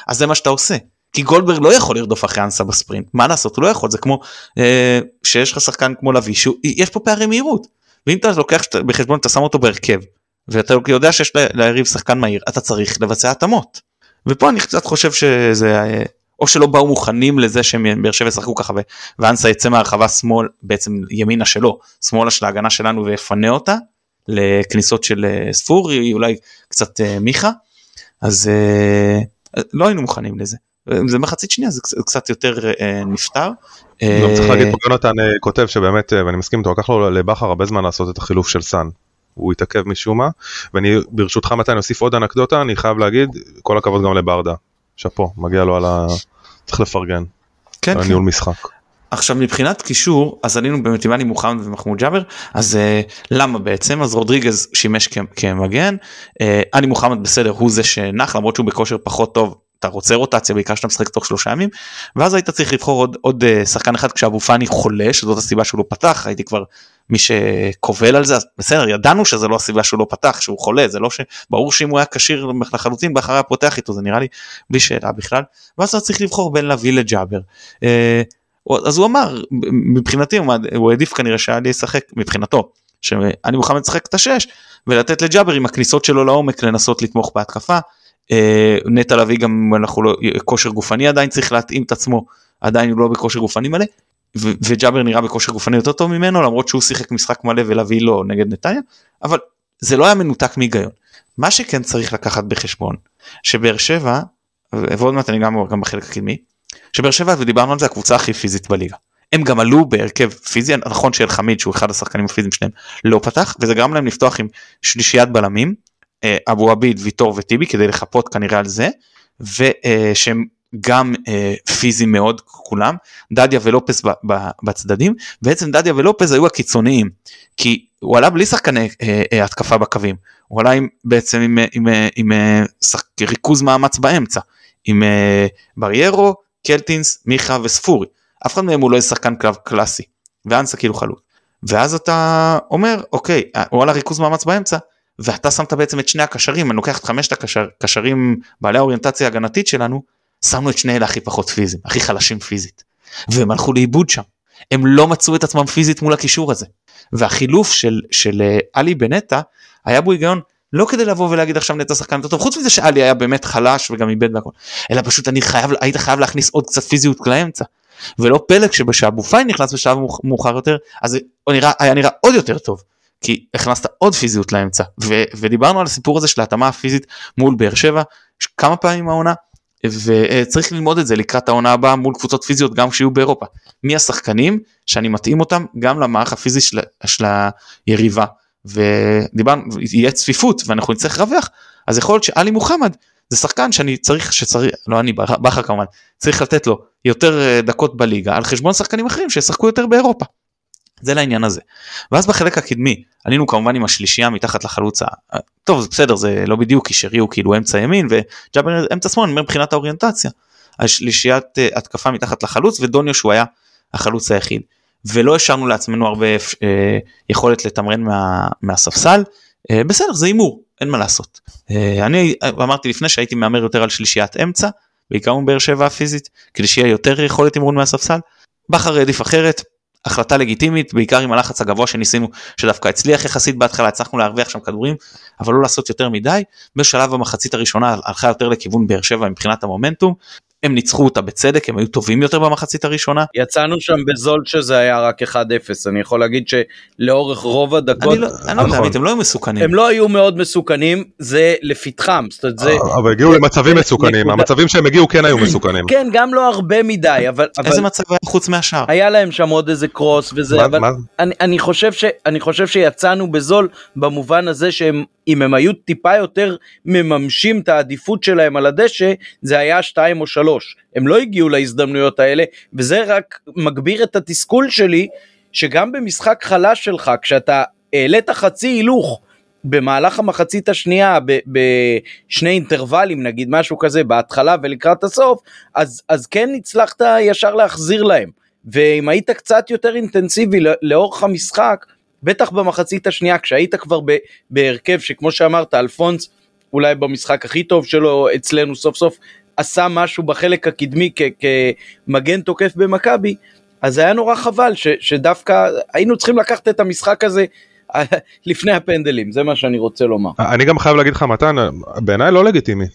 אז זה מה שאתה עושה כי גולדברג לא יכול לרדוף אחרי אנסה בספרינט. מה לעשות? הוא לא יכול. זה כמו אה, שיש לך שחקן כמו לביא שיש פה פערי מהירות. ואם אתה לוקח בחשבון אתה שם אותו בהרכב ואתה יודע שיש ליריב שחקן מהיר אתה צריך לבצע התאמות. ופה אני קצת חושב שזה אה, או שלא באו מוכנים לזה שהם באר שבע ישחקו ככה ואנסה יצא מהרחבה שמאל בעצם ימינה שלו שמאלה של ההגנה שלנו ויפנה אותה לכניסות של אה, ספורי אולי קצת אה, מיכה. אז לא היינו מוכנים לזה. זה מחצית שנייה זה קצת יותר אה, נפתר.
גם צריך להגיד פה יונתן כותב שבאמת ואני מסכים איתו לקח לו לבכר הרבה זמן לעשות את החילוף של סאן. הוא התעכב משום מה ואני ברשותך מתי אני אוסיף עוד אנקדוטה אני חייב להגיד כל הכבוד גם לברדה. שאפו מגיע לו על ה... צריך לפרגן.
כן,
על
כן.
הניהול משחק.
עכשיו מבחינת קישור אז עלינו באמת עם עלי מוחמד ומחמוד ג'אבר אז uh, למה בעצם אז רודריגז שימש כ- כמגן uh, עלי מוחמד בסדר הוא זה שנח למרות שהוא בכושר פחות טוב אתה רוצה רוטציה בעיקר שאתה משחק תוך שלושה ימים ואז היית צריך לבחור עוד עוד uh, שחקן אחד כשאבו פאני חולה שזאת הסיבה שהוא לא פתח הייתי כבר מי שקובל על זה אז בסדר ידענו שזה לא הסיבה שהוא לא פתח שהוא חולה זה לא שברור שאם הוא היה כשיר לחלוטין באחריה פותח איתו זה נראה לי בלי שאלה בכלל ואז אתה צריך לבחור בין לביא לג'אבר. Uh, אז הוא אמר מבחינתי הוא העדיף כנראה שאלי ישחק מבחינתו שאני מוכן לשחק את השש ולתת לג'אבר עם הכניסות שלו לעומק לנסות לתמוך בהתקפה. אה, נטע לביא גם אנחנו לא כושר גופני עדיין צריך להתאים את עצמו עדיין הוא לא בכושר גופני מלא וג'אבר נראה בכושר גופני יותר טוב ממנו למרות שהוא שיחק משחק מלא ולביא לא נגד נתניה אבל זה לא היה מנותק מהיגיון. מה שכן צריך לקחת בחשבון שבאר שבע ועוד מעט אני גם גם בחלק הקדמי שבאר שבע ודיברנו על זה הקבוצה הכי פיזית בליגה. הם גם עלו בהרכב פיזי נכון שאלחמיד שהוא אחד השחקנים הפיזיים שלהם לא פתח וזה גרם להם לפתוח עם שלישיית בלמים אבו עביד ויטור וטיבי כדי לחפות כנראה על זה ושהם גם אה, פיזיים מאוד כולם דדיה ולופס בצדדים בעצם דדיה ולופס היו הקיצוניים כי הוא עלה בלי שחקני אה, התקפה בקווים הוא עלה עם, בעצם עם, עם, עם, עם שח, ריכוז מאמץ באמצע עם בריירו קלטינס, מיכה וספורי. אף אחד מהם הוא לא שחקן קלב קלאסי. ואנסה כאילו חלוט. ואז אתה אומר, אוקיי, הוא על הריכוז מאמץ באמצע, ואתה שמת בעצם את שני הקשרים, אני לוקח את חמשת הקשרים בעלי האוריינטציה ההגנתית שלנו, שמנו את שני אלה הכי פחות פיזיים, הכי חלשים פיזית. והם הלכו לאיבוד שם. הם לא מצאו את עצמם פיזית מול הקישור הזה. והחילוף של, של אה, עלי בנטע, היה בו היגיון לא כדי לבוא ולהגיד עכשיו נטע שחקן יותר טוב חוץ מזה שאלי היה באמת חלש וגם איבד והכל אלא פשוט אני חייב היית חייב להכניס עוד קצת פיזיות לאמצע ולא פלא כשאבו פיין נכנס בשלב מאוחר יותר אז זה נראה, היה נראה עוד יותר טוב כי הכנסת עוד פיזיות לאמצע ו- ודיברנו על הסיפור הזה של ההתאמה הפיזית מול באר שבע כמה פעמים העונה וצריך ללמוד את זה לקראת העונה הבאה מול קבוצות פיזיות גם כשיהיו באירופה מי השחקנים שאני מתאים אותם גם למערך הפיזי של, של היריבה ודיברנו יהיה צפיפות ואנחנו נצטרך רווח אז יכול להיות שאלי מוחמד זה שחקן שאני צריך שצריך לא אני בכר כמובן צריך לתת לו יותר אה, דקות בליגה על חשבון שחקנים אחרים שישחקו יותר באירופה. זה לעניין הזה. ואז בחלק הקדמי עלינו כמובן עם השלישייה מתחת לחלוץ טוב זה בסדר זה לא בדיוק כי שרי הוא כאילו אמצע ימין וג'אבר אמצע שמאל מבחינת האוריינטציה. השלישיית אה, התקפה מתחת לחלוץ ודוניו שהוא היה החלוץ היחיד. ולא השארנו לעצמנו הרבה אה, יכולת לתמרן מה, מהספסל. אה, בסדר זה הימור אין מה לעשות. אה, אני אמרתי לפני שהייתי מהמר יותר על שלישיית אמצע בעיקר מבאר שבע הפיזית כדי שיהיה יותר יכולת תמרון מהספסל. בכר העדיף אחרת החלטה לגיטימית בעיקר עם הלחץ הגבוה שניסינו שדווקא הצליח יחסית בהתחלה הצלחנו להרוויח שם כדורים אבל לא לעשות יותר מדי. בשלב המחצית הראשונה הלכה יותר לכיוון באר שבע מבחינת המומנטום הם ניצחו אותה בצדק הם היו טובים יותר במחצית הראשונה.
יצאנו שם בזול שזה היה רק 1-0 אני יכול להגיד שלאורך רוב הדקות
אני לא, אני לא יודע, נכון. הם לא היו מסוכנים
הם לא היו מאוד מסוכנים זה לפתחם זאת אומרת זה
אבל הגיעו למצבים מסוכנים המצבים שהם הגיעו כן היו מסוכנים
כן גם לא הרבה מדי אבל
איזה מצב היה חוץ מהשאר
היה להם שם עוד איזה קרוס וזה אבל אני חושב שאני חושב שיצאנו בזול במובן הזה שהם אם הם היו טיפה יותר מממשים את העדיפות שלהם על הדשא, זה היה שתיים או שלוש. הם לא הגיעו להזדמנויות האלה, וזה רק מגביר את התסכול שלי, שגם במשחק חלש שלך, כשאתה העלית חצי הילוך, במהלך המחצית השנייה בשני אינטרוולים נגיד משהו כזה בהתחלה ולקראת הסוף אז אז כן הצלחת ישר להחזיר להם ואם היית קצת יותר אינטנסיבי לאורך המשחק בטח במחצית השנייה כשהיית כבר בהרכב שכמו שאמרת אלפונס אולי במשחק הכי טוב שלו אצלנו סוף סוף עשה משהו בחלק הקדמי כמגן תוקף במכבי אז היה נורא חבל ש, שדווקא היינו צריכים לקחת את המשחק הזה לפני הפנדלים זה מה שאני רוצה לומר.
אני גם חייב להגיד לך מתן בעיניי לא לגיטימי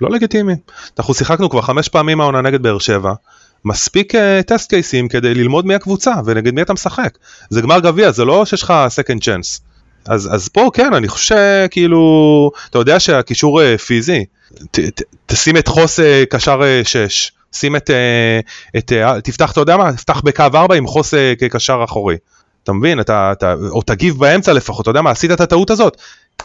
לא לגיטימי אנחנו שיחקנו כבר חמש פעמים העונה נגד באר שבע מספיק טסט uh, קייסים כדי ללמוד מי הקבוצה ונגד מי אתה משחק. זה גמר גביע, זה לא שיש לך second chance. אז, אז פה כן, אני חושב כאילו, אתה יודע שהקישור uh, פיזי, ת, ת, תשים את חוס uh, קשר 6, שים את, את תפתח, אתה יודע מה, תפתח בקו 4 עם חוס כקשר אחורי. אתה מבין? אתה, אתה, או תגיב באמצע לפחות, אתה יודע מה, עשית את הטעות הזאת.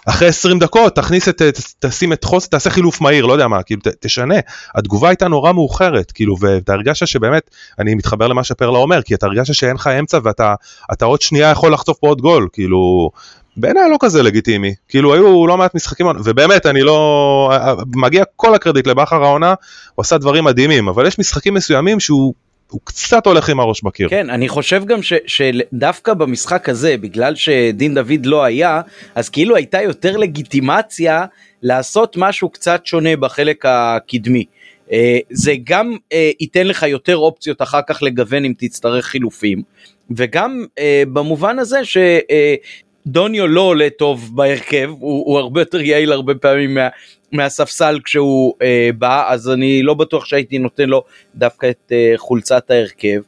אחרי 20 דקות תכניס את, תשים את חוסן, תעשה חילוף מהיר, לא יודע מה, כאילו ת, תשנה. התגובה הייתה נורא מאוחרת, כאילו, ואתה הרגשת שבאמת, אני מתחבר למה שפרלה אומר, כי אתה הרגשת שאין לך אמצע ואתה עוד שנייה יכול לחטוף פה עוד גול, כאילו, בעיניי לא כזה לגיטימי, כאילו היו לא מעט משחקים, ובאמת אני לא, מגיע כל הקרדיט לבכר העונה, הוא עשה דברים מדהימים, אבל יש משחקים מסוימים שהוא הוא קצת הולך עם הראש בקיר.
כן, אני חושב גם ש, שדווקא במשחק הזה, בגלל שדין דוד לא היה, אז כאילו הייתה יותר לגיטימציה לעשות משהו קצת שונה בחלק הקדמי. אה, זה גם אה, ייתן לך יותר אופציות אחר כך לגוון אם תצטרך חילופים, וגם אה, במובן הזה שדוניו לא עולה טוב בהרכב, הוא, הוא הרבה יותר יעיל הרבה פעמים מה, מהספסל כשהוא אה, בא, אז אני לא בטוח שהייתי נותן לו דווקא את אה, חולצת ההרכב.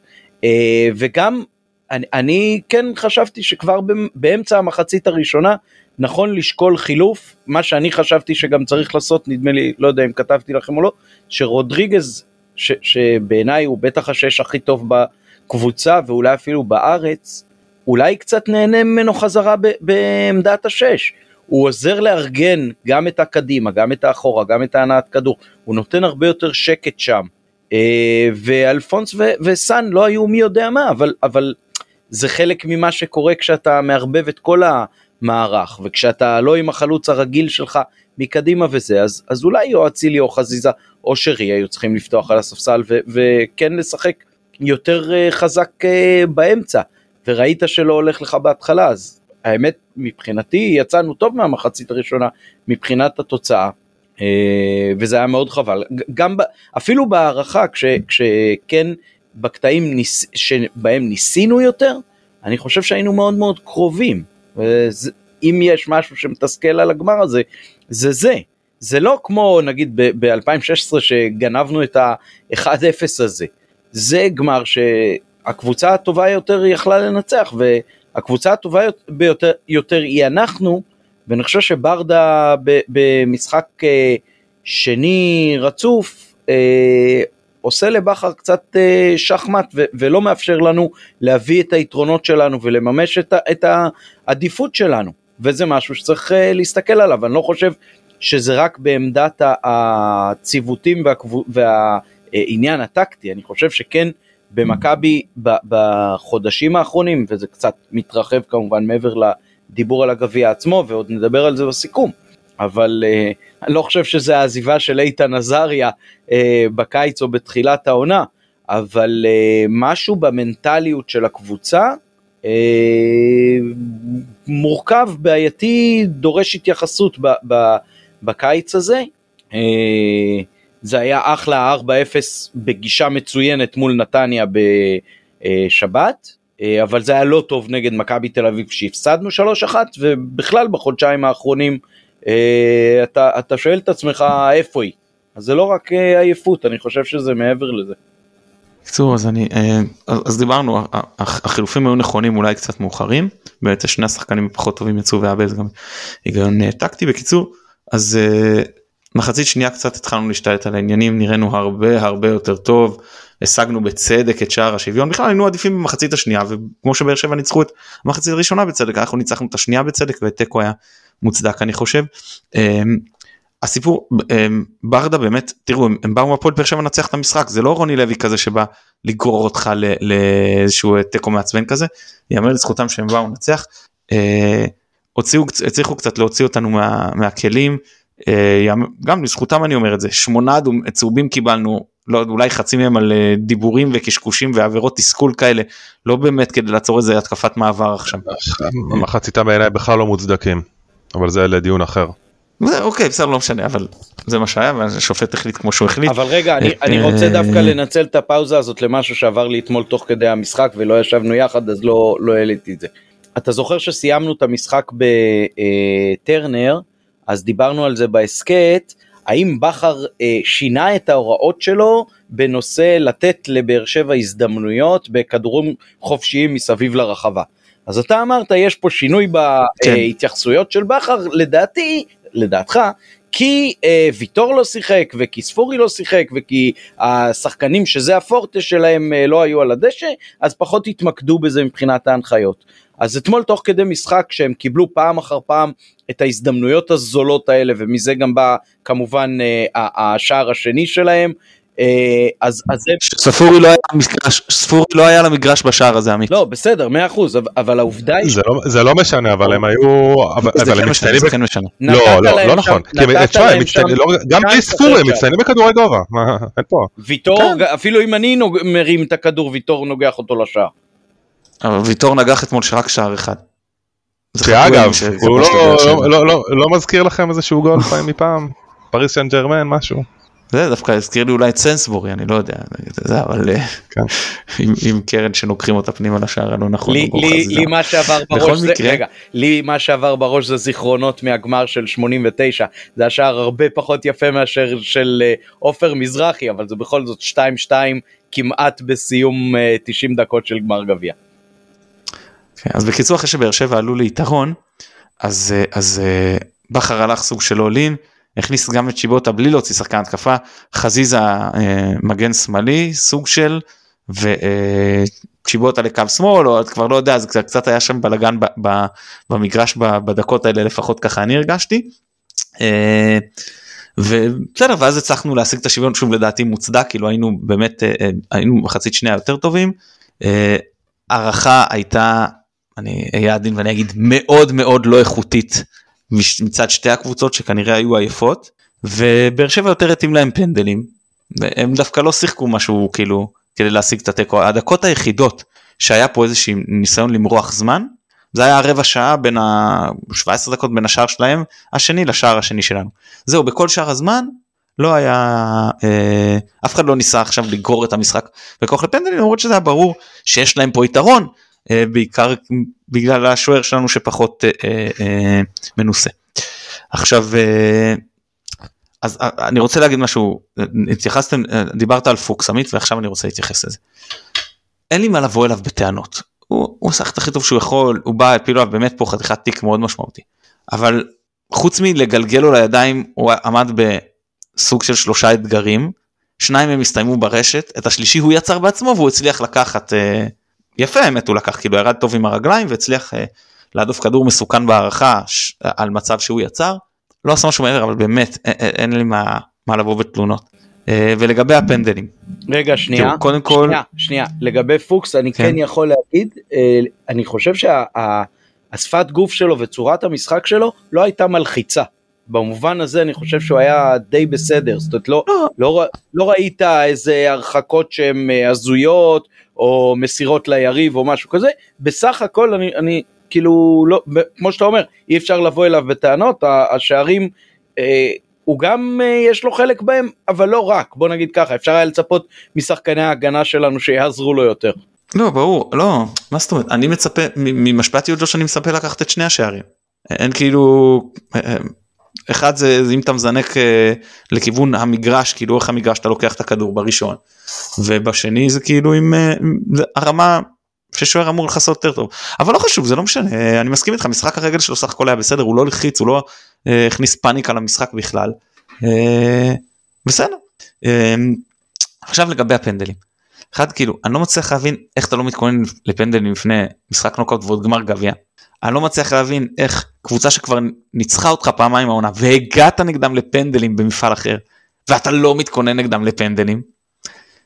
אה, וגם אני, אני כן חשבתי שכבר באמצע המחצית הראשונה נכון לשקול חילוף, מה שאני חשבתי שגם צריך לעשות, נדמה לי, לא יודע אם כתבתי לכם או לא, שרודריגז, ש, שבעיניי הוא בטח השש הכי טוב בקבוצה ואולי אפילו בארץ, אולי קצת נהנה ממנו חזרה בעמדת השש. הוא עוזר לארגן גם את הקדימה, גם את האחורה, גם את ההנעת כדור, הוא נותן הרבה יותר שקט שם. אה, ואלפונס וסאן לא היו מי יודע מה, אבל, אבל זה חלק ממה שקורה כשאתה מערבב את כל המערך, וכשאתה לא עם החלוץ הרגיל שלך מקדימה וזה, אז, אז אולי או אצילי או חזיזה או שרי היו צריכים לפתוח על הספסל ו- וכן לשחק יותר אה, חזק אה, באמצע, וראית שלא הולך לך בהתחלה, אז האמת מבחינתי יצאנו טוב מהמחצית הראשונה מבחינת התוצאה אה, וזה היה מאוד חבל. גם אפילו בהערכה כש, כשכן בקטעים ניס, שבהם ניסינו יותר אני חושב שהיינו מאוד מאוד קרובים. אם יש משהו שמתסכל על הגמר הזה זה זה. זה לא כמו נגיד ב-2016 שגנבנו את ה-1-0 הזה. זה גמר שהקבוצה הטובה יותר יכלה לנצח הקבוצה הטובה ביותר יותר היא אנחנו, ואני חושב שברדה במשחק אה, שני רצוף אה, עושה לבכר קצת אה, שחמט ולא מאפשר לנו להביא את היתרונות שלנו ולממש את העדיפות שלנו, וזה משהו שצריך להסתכל עליו, אני לא חושב שזה רק בעמדת הציוותים והעניין הטקטי, אני חושב שכן במכבי בחודשים האחרונים, וזה קצת מתרחב כמובן מעבר לדיבור על הגביע עצמו, ועוד נדבר על זה בסיכום, אבל uh, אני לא חושב שזה העזיבה של איתן עזריה uh, בקיץ או בתחילת העונה, אבל uh, משהו במנטליות של הקבוצה uh, מורכב, בעייתי, דורש התייחסות ב, ב, בקיץ הזה. Uh, זה היה אחלה 4-0 בגישה מצוינת מול נתניה בשבת, אה, אבל זה היה לא טוב נגד מכבי תל אביב שהפסדנו 3-1 ובכלל בחודשיים האחרונים אה, אתה, אתה שואל את עצמך איפה היא. אז זה לא רק אה, עייפות, אני חושב שזה מעבר לזה.
בקיצור אז אני אז דיברנו החילופים היו נכונים אולי קצת מאוחרים בעצם שני השחקנים הפחות טובים יצאו והבאז גם היגיון טקטי בקיצור אז מחצית שנייה קצת התחלנו להשתלט על העניינים נראינו הרבה הרבה יותר טוב השגנו בצדק את שער השוויון בכלל היינו עדיפים במחצית השנייה וכמו שבאר שבע ניצחו את המחצית הראשונה בצדק אנחנו ניצחנו את השנייה בצדק ותיקו היה מוצדק אני חושב. אמ, הסיפור אמ, ברדה באמת תראו הם, הם באו מהפועל באר שבע לנצח את המשחק זה לא רוני לוי כזה שבא לגרור אותך לאיזשהו תיקו מעצבן כזה יאמר לזכותם שהם באו לנצח. אה, הוציאו הצליחו קצת להוציא אותנו מה, מהכלים גם לזכותם אני אומר את זה שמונה צהובים קיבלנו לא אולי חצי מהם על אה, דיבורים וקשקושים ועבירות תסכול כאלה לא באמת כדי לעצור איזה התקפת מעבר עכשיו.
מחציתם בעיניי בכלל לא מוצדקים אבל זה לדיון אחר.
אוקיי בסדר לא משנה אבל זה מה שהיה והשופט החליט כמו שהוא החליט.
אבל רגע אני, אני רוצה אה, דווקא לנצל את הפאוזה הזאת למשהו שעבר לי אתמול תוך כדי המשחק ולא ישבנו יחד אז לא לא העליתי את זה. אתה זוכר שסיימנו את המשחק בטרנר אז דיברנו על זה בהסכת, האם בכר אה, שינה את ההוראות שלו בנושא לתת לבאר שבע הזדמנויות בכדורים חופשיים מסביב לרחבה. אז אתה אמרת יש פה שינוי. בהתייחסויות של בכר, לדעתי, לדעתך, כי אה, ויטור לא שיחק וכי ספורי לא שיחק וכי השחקנים שזה הפורטה שלהם אה, לא היו על הדשא אז פחות התמקדו בזה מבחינת ההנחיות. אז אתמול תוך כדי משחק שהם קיבלו פעם אחר פעם את ההזדמנויות הזולות האלה ומזה גם בא כמובן אה, השער השני שלהם אה, אז, אז זה...
ספורי לא היה למגרש, ספורי לא היה למגרש בשער הזה עמית.
לא בסדר מאה אחוז אבל העובדה היא...
זה לא, זה לא משנה אבל הם היו...
זה כן משנה, זה כן משנה.
לא, לא, לא נכון. לא- גם בלי ספורי הם מצטיינים בכדורי גובה. אין פה.
ויטור, כן. אפילו אם אני מרים את הכדור ויטור נוגח אותו לשער.
אבל ויטור נגח אתמול רק שער אחד.
שאגב, הוא לא מזכיר לכם איזשהו גול פעם מפעם? פריס סן ג'רמן משהו?
זה דווקא הזכיר לי אולי את סנסבורי אני לא יודע זה אבל אה, כן. עם, עם קרן שנוקחים אותה פנימה לשער הלא נכון.
לי, לי, לי מה שעבר בראש זה, רגע, לי מה שעבר בראש זה זיכרונות מהגמר של 89 זה השער הרבה פחות יפה מאשר של אה, עופר מזרחי אבל זה בכל זאת 2-2 כמעט בסיום 90 אה, דקות של גמר גביע.
כן, אז בקיצור אחרי שבאר שבע עלו ליתרון אז אז בכר הלך סוג של אולין. הכניס גם את שיבוטה בלי להוציא שחקן התקפה, חזיזה אה, מגן שמאלי סוג של, וצ'יבוטה לקו שמאל, או את כבר לא יודע, אז קצת, קצת היה שם בלאגן במגרש בדקות האלה, לפחות ככה אני הרגשתי. אה, ובסדר, ואז הצלחנו להשיג את השוויון, שוב לדעתי מוצדק, כאילו היינו באמת, אה, היינו מחצית שנייה יותר טובים. הערכה הייתה, אני אהיה עדין ואני אגיד מאוד מאוד לא איכותית מצד שתי הקבוצות שכנראה היו עייפות ובאר שבע יותר התאים להם פנדלים והם דווקא לא שיחקו משהו כאילו כדי להשיג את התיקו. הדקות היחידות שהיה פה איזשהו ניסיון למרוח זמן זה היה רבע שעה בין ה-17 דקות בין השער שלהם השני לשער השני שלנו. זהו בכל שאר הזמן לא היה אה, אף אחד לא ניסה עכשיו לגרור את המשחק בכוח לפנדלים למרות שזה היה ברור שיש להם פה יתרון בעיקר בגלל השוער שלנו שפחות אה, אה, מנוסה. עכשיו אז אני רוצה להגיד משהו התייחסתם דיברת על פוקס עמית ועכשיו אני רוצה להתייחס לזה. אין לי מה לבוא אליו בטענות הוא, הוא עשה את הכי טוב שהוא יכול הוא בא הפילו עליו באמת פה חתיכת תיק מאוד משמעותי אבל חוץ מלגלגל לו לידיים הוא עמד בסוג של שלושה אתגרים שניים הם הסתיימו ברשת את השלישי הוא יצר בעצמו והוא הצליח לקחת אה, יפה האמת הוא לקח כאילו ירד טוב עם הרגליים והצליח אה, להדוף כדור מסוכן בהערכה ש... על מצב שהוא יצר. לא עשה משהו מעבר אבל באמת אין, אין לי מה, מה לבוא בתלונות. אה, ולגבי הפנדלים.
רגע שנייה, תראו, קודם כל, שנייה, שנייה, לגבי פוקס אני כן, כן יכול להגיד, אה, אני חושב שהשפת שה, גוף שלו וצורת המשחק שלו לא הייתה מלחיצה. במובן הזה אני חושב שהוא היה די בסדר, זאת אומרת לא, לא, לא, ראית איזה הרחקות שהן אה, הזויות או מסירות ליריב או משהו כזה, בסך הכל אני, אני כאילו, לא, כמו שאתה אומר, אי אפשר לבוא אליו בטענות, השערים, אה, הוא גם אה, יש לו חלק בהם, אבל לא רק, בוא נגיד ככה, אפשר היה לצפות משחקני ההגנה שלנו שיעזרו לו יותר.
לא, ברור, לא, מה זאת אומרת, אני מצפה, ממשפט יהודו שאני מצפה לקחת את שני השערים. אין כאילו, אה, אה, אחד זה, זה אם אתה מזנק אה, לכיוון המגרש כאילו איך המגרש אתה לוקח את הכדור בראשון ובשני זה כאילו עם אה, הרמה ששוער אמור לכסות יותר טוב אבל לא חשוב זה לא משנה אה, אני מסכים איתך משחק הרגל שלו סך הכל היה בסדר הוא לא לחיץ הוא לא הכניס פאניקה למשחק בכלל בסדר עכשיו לגבי הפנדלים. אחד כאילו אני לא מצליח להבין איך אתה לא מתכונן לפנדלים לפני משחק נוקאוט ועוד גמר גביע. אני לא מצליח להבין איך קבוצה שכבר ניצחה אותך פעמיים העונה והגעת נגדם לפנדלים במפעל אחר ואתה לא מתכונן נגדם לפנדלים.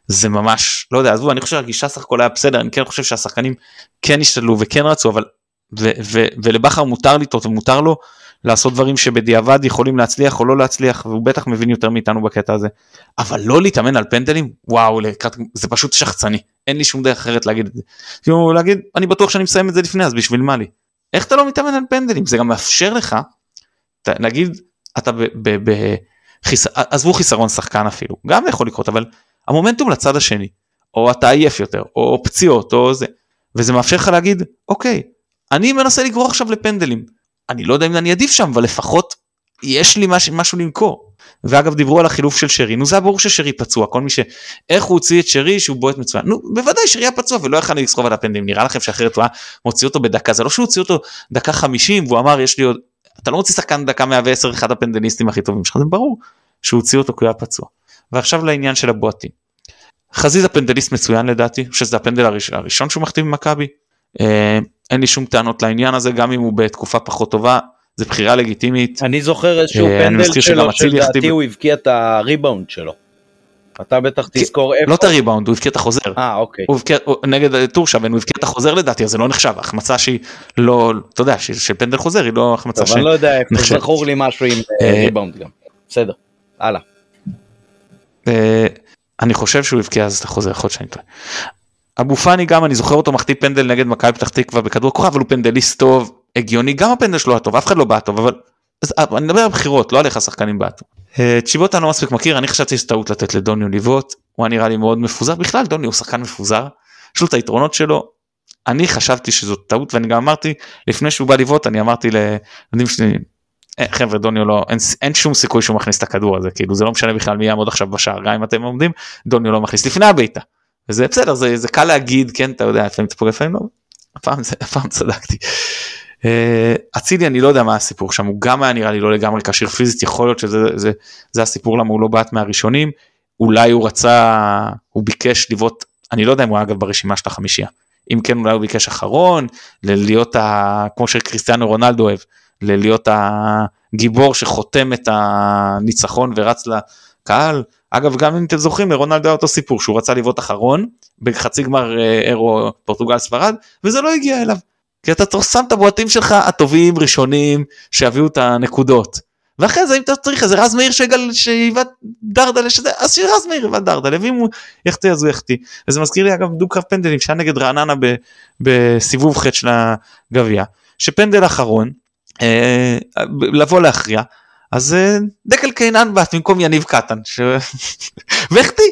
זה ממש לא יודע עזבו אני חושב שהגישה סך הכל היה בסדר אני כן חושב שהשחקנים כן השתדלו וכן רצו אבל ולבכר מותר לטעות ומותר לו לעשות דברים שבדיעבד יכולים להצליח או לא להצליח והוא בטח מבין יותר מאיתנו בקטע הזה אבל לא להתאמן על פנדלים וואו זה פשוט שחצני אין לי שום דרך אחרת להגיד את זה. כאילו להגיד אני בטוח שאני מסיים את זה לפני אז בשביל מה לי. איך אתה לא מתאמן על פנדלים? זה גם מאפשר לך נגיד אתה בחיס... עזבו חיסרון שחקן אפילו גם יכול לקרות אבל המומנטום לצד השני או אתה עייף יותר או פציעות או זה וזה מאפשר לך להגיד אוקיי אני מנסה לגרור עכשיו לפנדלים. אני לא יודע אם אני עדיף שם אבל לפחות יש לי מש... משהו למכור. ואגב דיברו על החילוף של שרי נו זה היה ברור ששרי פצוע כל מי ש... איך הוא הוציא את שרי שהוא בועט מצוין נו בוודאי שרי היה פצוע ולא יכל לסחוב על הפנדלים נראה לכם שאחרת הוא היה מוציא אותו בדקה זה לא שהוא הוציא אותו דקה 50 והוא אמר יש לי עוד אתה לא מוציא שחקן דקה 110 אחד הפנדליסטים הכי טובים שלך זה ברור שהוא הוציא אותו כי הוא היה פצוע. ועכשיו לעניין של הבועטים. חזיזה פנדליסט מצוין לדעתי שזה הפנדל הראשון, הראשון שהוא מחתים במכבי. אה, אין לי שום טענות לעניין הזה גם אם הוא בתקופה פחות טובה זה בחירה לגיטימית.
אני זוכר איזשהו
אה,
פנדל שלו שלדעתי הוא הבקיע את הריבאונד שלו. אתה בטח תזכור איפה.
לא את הריבאונד הוא הבקיע את החוזר.
אה אוקיי.
הוא הבקיע נגד טורשבן הוא הבקיע את החוזר לדעתי אז זה לא נחשב החמצה שהיא לא אתה יודע של פנדל חוזר היא לא החמצה
טוב, אני לא יודע איפה. זכור לי משהו עם
אה,
אה, ריבאונד גם. בסדר. הלאה.
אה, אני חושב שהוא הבקיע אז את החוזר יכול להיות שאני טועה. אבו פאני גם אני זוכר אותו מחטיא פנדל נגד מכבי פתח תקווה בכדור הכוכב אבל הוא פנדליסט טוב הגיוני גם הפנדל שלו היה טוב אף אחד לא בעט טוב אבל אז, אה, אני מדבר על בחירות לא על איך השחקנים בעטו. אה, צ'יבוטה לא מספיק מכיר אני חשבתי שזה טעות לתת לדוניו לבעוט הוא נראה לי מאוד מפוזר בכלל דוניו הוא שחקן מפוזר יש לו את היתרונות שלו. אני חשבתי שזאת טעות ואני גם אמרתי לפני שהוא בא לבעוט אני אמרתי לילדים שלי "אה, חבר'ה דוניו לא אין, אין שום סיכוי שהוא מכניס את הכדור הזה כאילו זה לא משנה בכלל מי יעמוד עכשיו בשער גם אם אתם עומדים דוניו לא מכניס לפני הבעיטה. וזה בסדר זה, זה קל להגיד כן אתה יודע לפעמים אתה פוגע לפעמים לא. הפעם, זה- הפעם צדקתי. אה, אצילי אני לא יודע מה הסיפור שם הוא גם היה נראה לי לא לגמרי כשיר פיזית יכול להיות שזה זה, זה הסיפור למה הוא לא בעט מהראשונים. אולי הוא רצה הוא ביקש לבעוט אני לא יודע אם הוא היה אגב ברשימה של החמישייה. אם כן אולי הוא ביקש אחרון להיות ה... כמו שקריסטיאנו רונלדו אוהב ל- להיות הגיבור שחותם את הניצחון ורץ לקהל. אגב גם אם אתם זוכרים לרונלדו היה אותו סיפור שהוא רצה לבעוט אחרון בחצי גמר אה, אירו פורטוגל ספרד וזה לא הגיע אליו. כי אתה שם את הבועטים שלך הטובים ראשונים שיביאו את הנקודות. ואחרי זה אם אתה צריך איזה רז מאיר שיגל שיבעט דרדלה שזה אז שרז מאיר יבעט דרדלה ואם הוא יחטיא אז הוא יחטיא. וזה מזכיר לי אגב דו קרב פנדלים שהיה נגד רעננה ב- בסיבוב ח' של הגביע שפנדל אחרון אה, לבוא להכריע אז אה, דקל קיינן בעט במקום יניב קטן ש... והחטיא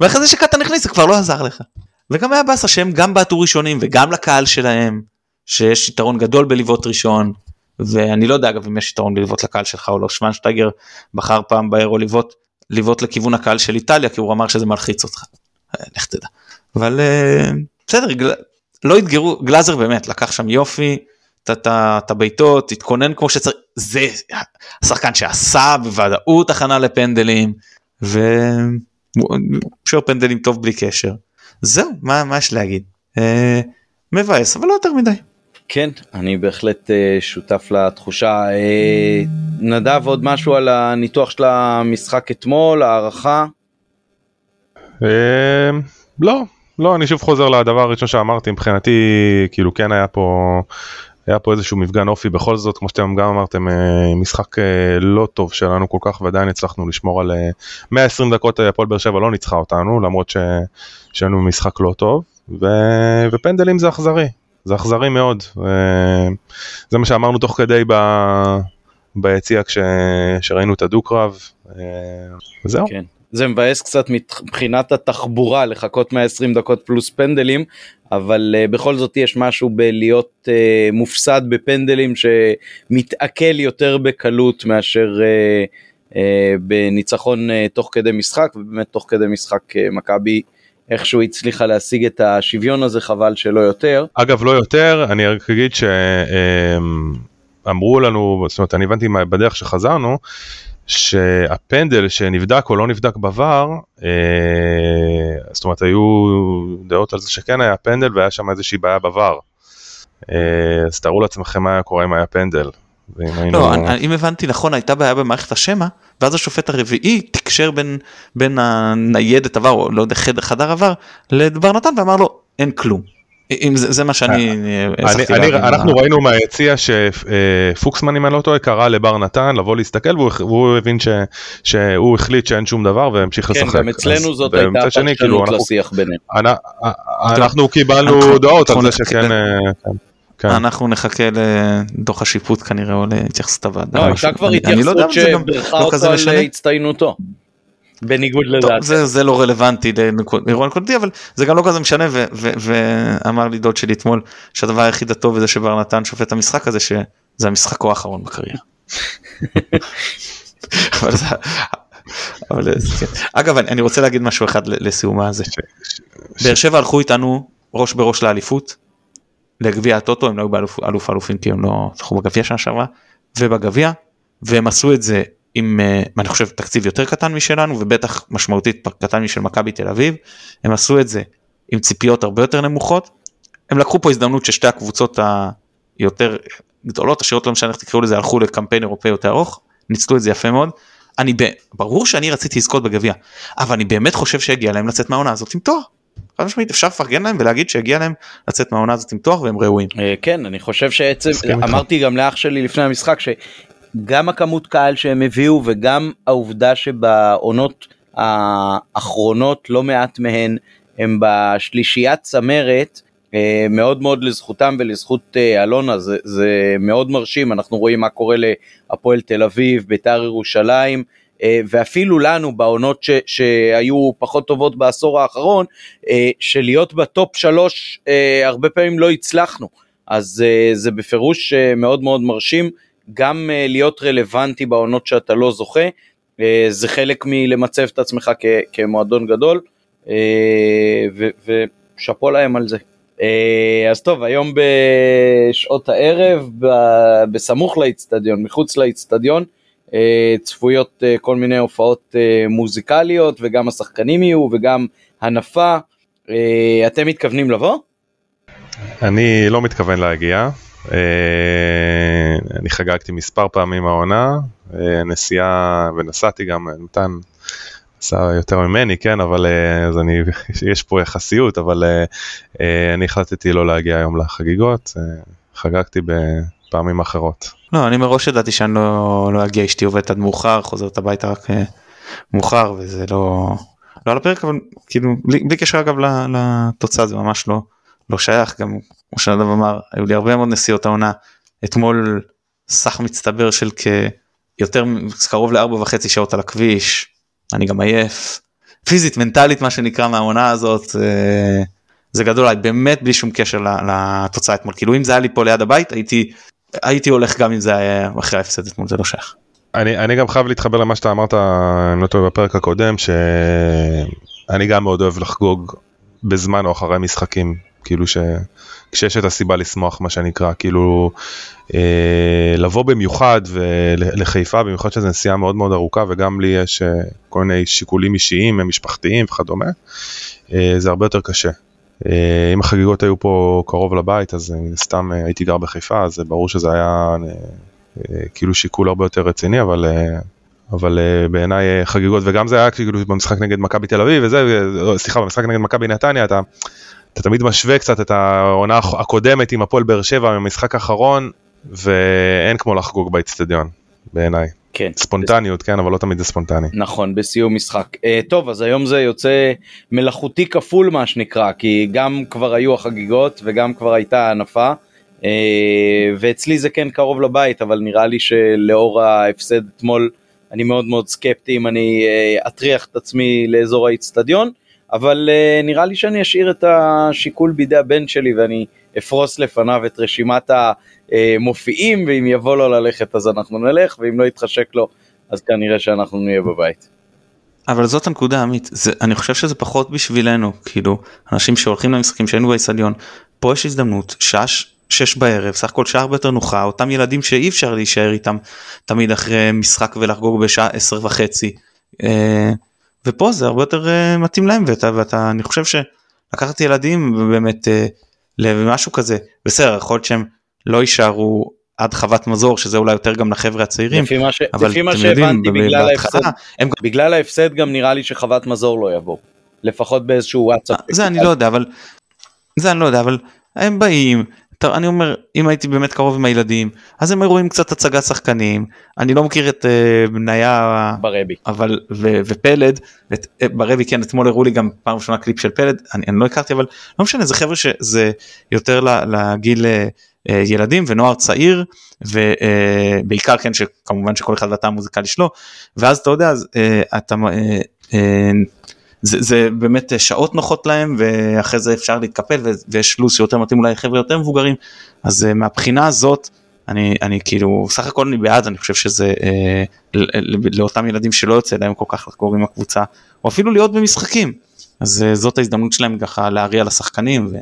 ואחרי זה שקטן הכניס זה כבר לא עזר לך. וגם היה באסה שהם גם בעטו ראשונים וגם לקהל שלהם שיש יתרון גדול בלבעוט ראשון ואני לא יודע אגב אם יש יתרון בלבעוט לקהל שלך או לא שוונשטייגר בחר פעם באירו לבעוט לבעוט לכיוון הקהל של איטליה כי הוא אמר שזה מלחיץ אותך. אה, לך תדע. אבל אה, בסדר. לא התגרו גלאזר באמת לקח שם יופי את- הבעיטות התכונן כמו שצריך זה השחקן שעשה בוודאות הכנה לפנדלים ושוער פנדלים טוב בלי קשר. זהו מה מה יש להגיד. אה, מבאס אבל לא יותר מדי.
כן, אני בהחלט אה, שותף לתחושה. אה, נדב עוד משהו על הניתוח של המשחק אתמול, הערכה?
אה, לא, לא, אני שוב חוזר לדבר הראשון שאמרתי, מבחינתי, כאילו כן היה פה, היה פה איזשהו מפגן אופי בכל זאת, כמו שאתם גם אמרתם, אה, משחק לא טוב שלנו כל כך, ועדיין הצלחנו לשמור על אה, 120 דקות הפועל באר שבע לא ניצחה אותנו, למרות שהיינו משחק לא טוב, ו, ופנדלים זה אכזרי, זה אכזרי מאוד. אה, זה מה שאמרנו תוך כדי ב... ביציע כשראינו את הדו-קרב, אה, וזהו.
כן. זה מבאס קצת מבחינת התחבורה לחכות 120 דקות פלוס פנדלים, אבל uh, בכל זאת יש משהו בלהיות מופסד בפנדלים שמתעכל יותר בקלות מאשר בניצחון תוך כדי משחק, ובאמת תוך כדי משחק מכבי איכשהו הצליחה להשיג את השוויון הזה, חבל שלא יותר.
אגב, לא יותר, אני רק אגיד שאמרו לנו, זאת אומרת, אני הבנתי בדרך שחזרנו, שהפנדל שנבדק או לא נבדק בVAR, אה, זאת אומרת, היו דעות על זה שכן היה פנדל והיה שם איזושהי בעיה בVAR. אה, אז תארו לעצמכם מה היה קורה אם היה פנדל.
לא, אני- אם הבנתי נכון הייתה בעיה במערכת השמע ואז השופט הרביעי תקשר בין בין הניידת עבר או לא יודע חדר חדר עבר לבר נתן ואמר לו אין כלום. אם זה, זה מה שאני אה,
אני,
הצלחתי
אני,
להבין.
אנחנו ראינו מהיציע שפוקסמן אם אני לא טועה קרא לבר נתן לבוא להסתכל והוא, והוא הבין ש, שהוא החליט שאין שום דבר והמשיך
כן,
לשחק.
גם אצלנו
אז-
זאת הייתה
שני, כאילו,
פרשנות
אנחנו-
לשיח בינינו.
אנ- אנחנו קיבלנו
אנחנו-
הודעות על זה שכן. כן.
אנחנו נחכה לדוח השיפוט כנראה או להתייחסות הוועדה.
לא,
משהו.
הייתה כבר
לא
התייחסות
זה
שבירכה
לא
אותו על. הצטיינותו. בניגוד
טוב,
לדעתי.
זה, זה לא רלוונטי לאירוע נקודתי אבל זה גם לא כזה משנה ו- ו- ואמר לי דוד שלי אתמול שהדבר היחיד הטוב בזה שבר נתן שופט המשחק הזה שזה המשחקו האחרון בקריירה. אבל זה, אבל זה, כן. אגב אני, אני רוצה להגיד משהו אחד לסיומה הזה. באר שבע הלכו איתנו ראש בראש לאליפות. לגביע הטוטו הם לא היו באלוף אלוף אלופים כי הם לא זכו בגביע שנה שעברה. ובגביע והם עשו את זה עם אה, אני חושב תקציב יותר קטן משלנו ובטח משמעותית קטן משל מכבי תל אביב הם עשו את זה עם ציפיות הרבה יותר נמוכות. הם לקחו פה הזדמנות ששתי הקבוצות היותר גדולות עשירות לא משנה איך תקראו לזה הלכו לקמפיין אירופאי יותר ארוך ניצלו את זה יפה מאוד. אני ברור שאני רציתי לזכות בגביע אבל אני באמת חושב שהגיע להם לצאת מהעונה הזאת עם תואר. חד משמעית אפשר לפרגן להם ולהגיד שהגיע להם לצאת מהעונה הזאת עם תואר והם ראויים.
אה, כן אני חושב שעצם אמרתי גם לאח שלי לפני המשחק שגם הכמות קהל שהם הביאו וגם העובדה שבעונות האחרונות לא מעט מהן הם בשלישיית צמרת אה, מאוד מאוד לזכותם ולזכות אה, אלונה זה, זה מאוד מרשים אנחנו רואים מה קורה להפועל תל אביב בית"ר ירושלים ואפילו לנו בעונות ש, שהיו פחות טובות בעשור האחרון, אה, שלהיות בטופ שלוש אה, הרבה פעמים לא הצלחנו. אז זה בפירוש מאוד מאוד מרשים, גם להיות רלוונטי בעונות שאתה לא זוכה, זה חלק מלמצב את עצמך כ, כמועדון גדול, ושאפו להם על זה. אז טוב, היום בשעות הערב, בסמוך לאיצטדיון, מחוץ לאיצטדיון, אה, צפויות אה, כל מיני הופעות אה, מוזיקליות וגם השחקנים יהיו וגם הנפה. אתם מתכוונים לבוא?
אני לא מתכוון להגיע. אני חגגתי מספר פעמים העונה, נסיעה ונסעתי גם, נתן נסע יותר ממני, כן, אבל אז אני, יש פה יחסיות, אבל אני החלטתי לא להגיע היום לחגיגות, חגגתי בפעמים אחרות.
לא, אני מראש ידעתי שאני לא, לא אגיע, אשתי עובדת עד מאוחר, חוזרת הביתה רק אה, מאוחר וזה לא, לא על הפרק, אבל כאילו בלי, בלי קשר אגב לתוצאה זה ממש לא, לא שייך, גם כמו שנדב אמר, היו לי הרבה מאוד נסיעות העונה, אתמול סך מצטבר של כיותר, קרוב לארבע וחצי שעות על הכביש, אני גם עייף, פיזית, מנטלית מה שנקרא מהעונה הזאת, זה, זה גדול באמת בלי שום קשר לתוצאה אתמול, כאילו אם זה היה לי פה ליד הבית הייתי הייתי הולך גם אם זה היה אחרי ההפסד אתמול זה לא שייך.
אני, אני גם חייב להתחבר למה שאתה אמרת, אני לא טועה בפרק הקודם, שאני גם מאוד אוהב לחגוג בזמן או אחרי משחקים, כאילו ש... כשיש את הסיבה לשמוח מה שנקרא, כאילו אה, לבוא במיוחד לחיפה, במיוחד שזו נסיעה מאוד מאוד ארוכה וגם לי יש אה, כל מיני שיקולים אישיים, משפחתיים וכדומה, אה, זה הרבה יותר קשה. אה, אם החגיגות היו פה קרוב לבית אז מן הסתם אה, הייתי גר בחיפה אז ברור שזה היה אה, כאילו שיקול הרבה יותר רציני אבל אבל בעיניי חגיגות וגם זה היה כאילו במשחק נגד מכבי תל אביב וזה סליחה במשחק נגד מכבי נתניה אתה, אתה תמיד משווה קצת את העונה הקודמת עם הפועל באר שבע במשחק האחרון ואין כמו לחגוג באצטדיון בעיניי. כן. ספונטניות, כן, אבל לא תמיד זה ספונטני.
נכון, בסיום משחק. Uh, טוב, אז היום זה יוצא מלאכותי כפול מה שנקרא, כי גם כבר היו החגיגות וגם כבר הייתה הנפה. Uh, ואצלי זה כן קרוב לבית, אבל נראה לי שלאור ההפסד אתמול, אני מאוד מאוד סקפטי אם אני uh, אטריח את עצמי לאזור האיצטדיון, אבל uh, נראה לי שאני אשאיר את השיקול בידי הבן שלי ואני אפרוס לפניו את רשימת ה... אה, מופיעים, ואם יבוא לו ללכת אז אנחנו נלך, ואם לא יתחשק לו אז כנראה שאנחנו נהיה בבית.
אבל זאת הנקודה עמית, זה, אני חושב שזה פחות בשבילנו, כאילו, אנשים שהולכים למשחקים שהיינו באצטדיון, פה יש הזדמנות, שעה שש בערב, סך הכל שעה הרבה יותר נוחה, אותם ילדים שאי אפשר להישאר איתם תמיד אחרי משחק ולחגוג בשעה עשר וחצי, אה, ופה זה הרבה יותר אה, מתאים להם, ואתה, ואתה, אני חושב שלקחת ילדים באמת למשהו כזה, בסדר, יכול להיות שהם לא יישארו עד חוות מזור שזה אולי יותר גם לחבר'ה הצעירים
לפי מה, ש... אבל לפי מה שהבנתי בגלל ההפסד הם... בגלל ההפסד גם נראה לי שחוות מזור לא יבוא. לפחות באיזשהו וואטסאפ.
זה אני לא יודע אבל זה אני לא יודע אבל הם באים אני אומר אם הייתי באמת קרוב עם הילדים אז הם רואים קצת הצגת שחקנים אני לא מכיר את uh, בניה
ברבי
אבל ו, ופלד את, uh, ברבי כן אתמול הראו לי גם פעם ראשונה קליפ של פלד אני, אני לא הכרתי אבל לא משנה זה חבר'ה שזה יותר לגיל. אה, ילדים ונוער צעיר ובעיקר כן שכמובן שכל אחד והטעם המוזיקלי שלו ואז אתה יודע אז אה, אתה אה, זה, זה באמת שעות נוחות להם ואחרי זה אפשר להתקפל ויש לו"ז שיותר מתאים אולי חבר'ה יותר מבוגרים אז מהבחינה הזאת אני אני כאילו סך הכל אני בעד אני חושב שזה אה, לאותם ילדים שלא יוצא להם כל כך לחגוג עם הקבוצה או אפילו להיות במשחקים אז אה, זאת ההזדמנות שלהם ככה להריע לשחקנים. ו...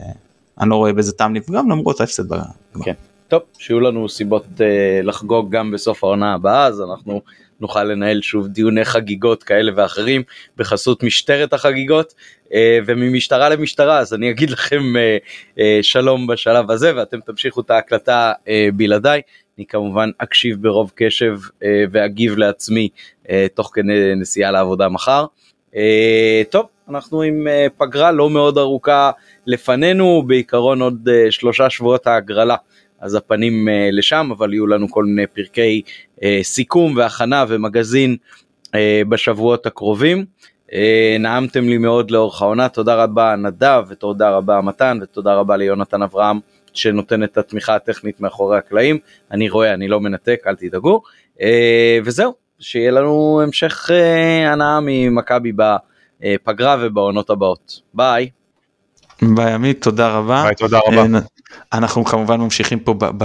אני לא רואה בזה טעם לפגם למרות ההפסד בגמר.
כן. טוב, שיהיו לנו סיבות uh, לחגוג גם בסוף העונה הבאה, אז אנחנו נוכל לנהל שוב דיוני חגיגות כאלה ואחרים בחסות משטרת החגיגות uh, וממשטרה למשטרה, אז אני אגיד לכם uh, uh, שלום בשלב הזה ואתם תמשיכו את ההקלטה בלעדיי. אני כמובן אקשיב ברוב קשב ואגיב לעצמי תוך כדי נסיעה לעבודה מחר. טוב, אנחנו עם פגרה לא מאוד ארוכה לפנינו, בעיקרון עוד שלושה שבועות ההגרלה אז הפנים uh, לשם, אבל יהיו לנו כל מיני פרקי אה, סיכום והכנה ומגזין אה, בשבועות הקרובים. נעמתם לי מאוד לאורך העונה, תודה רבה נדב ותודה רבה מתן ותודה רבה ליונתן אברהם שנותן את התמיכה הטכנית מאחורי הקלעים. אני רואה, אני לא מנתק, אל תדאגו. וזהו, שיהיה לנו המשך הנאה ממכבי בפגרה ובעונות הבאות. ביי.
ביי עמית, תודה רבה.
ביי, תודה רבה.
אנחנו כמובן ממשיכים פה ב, ב,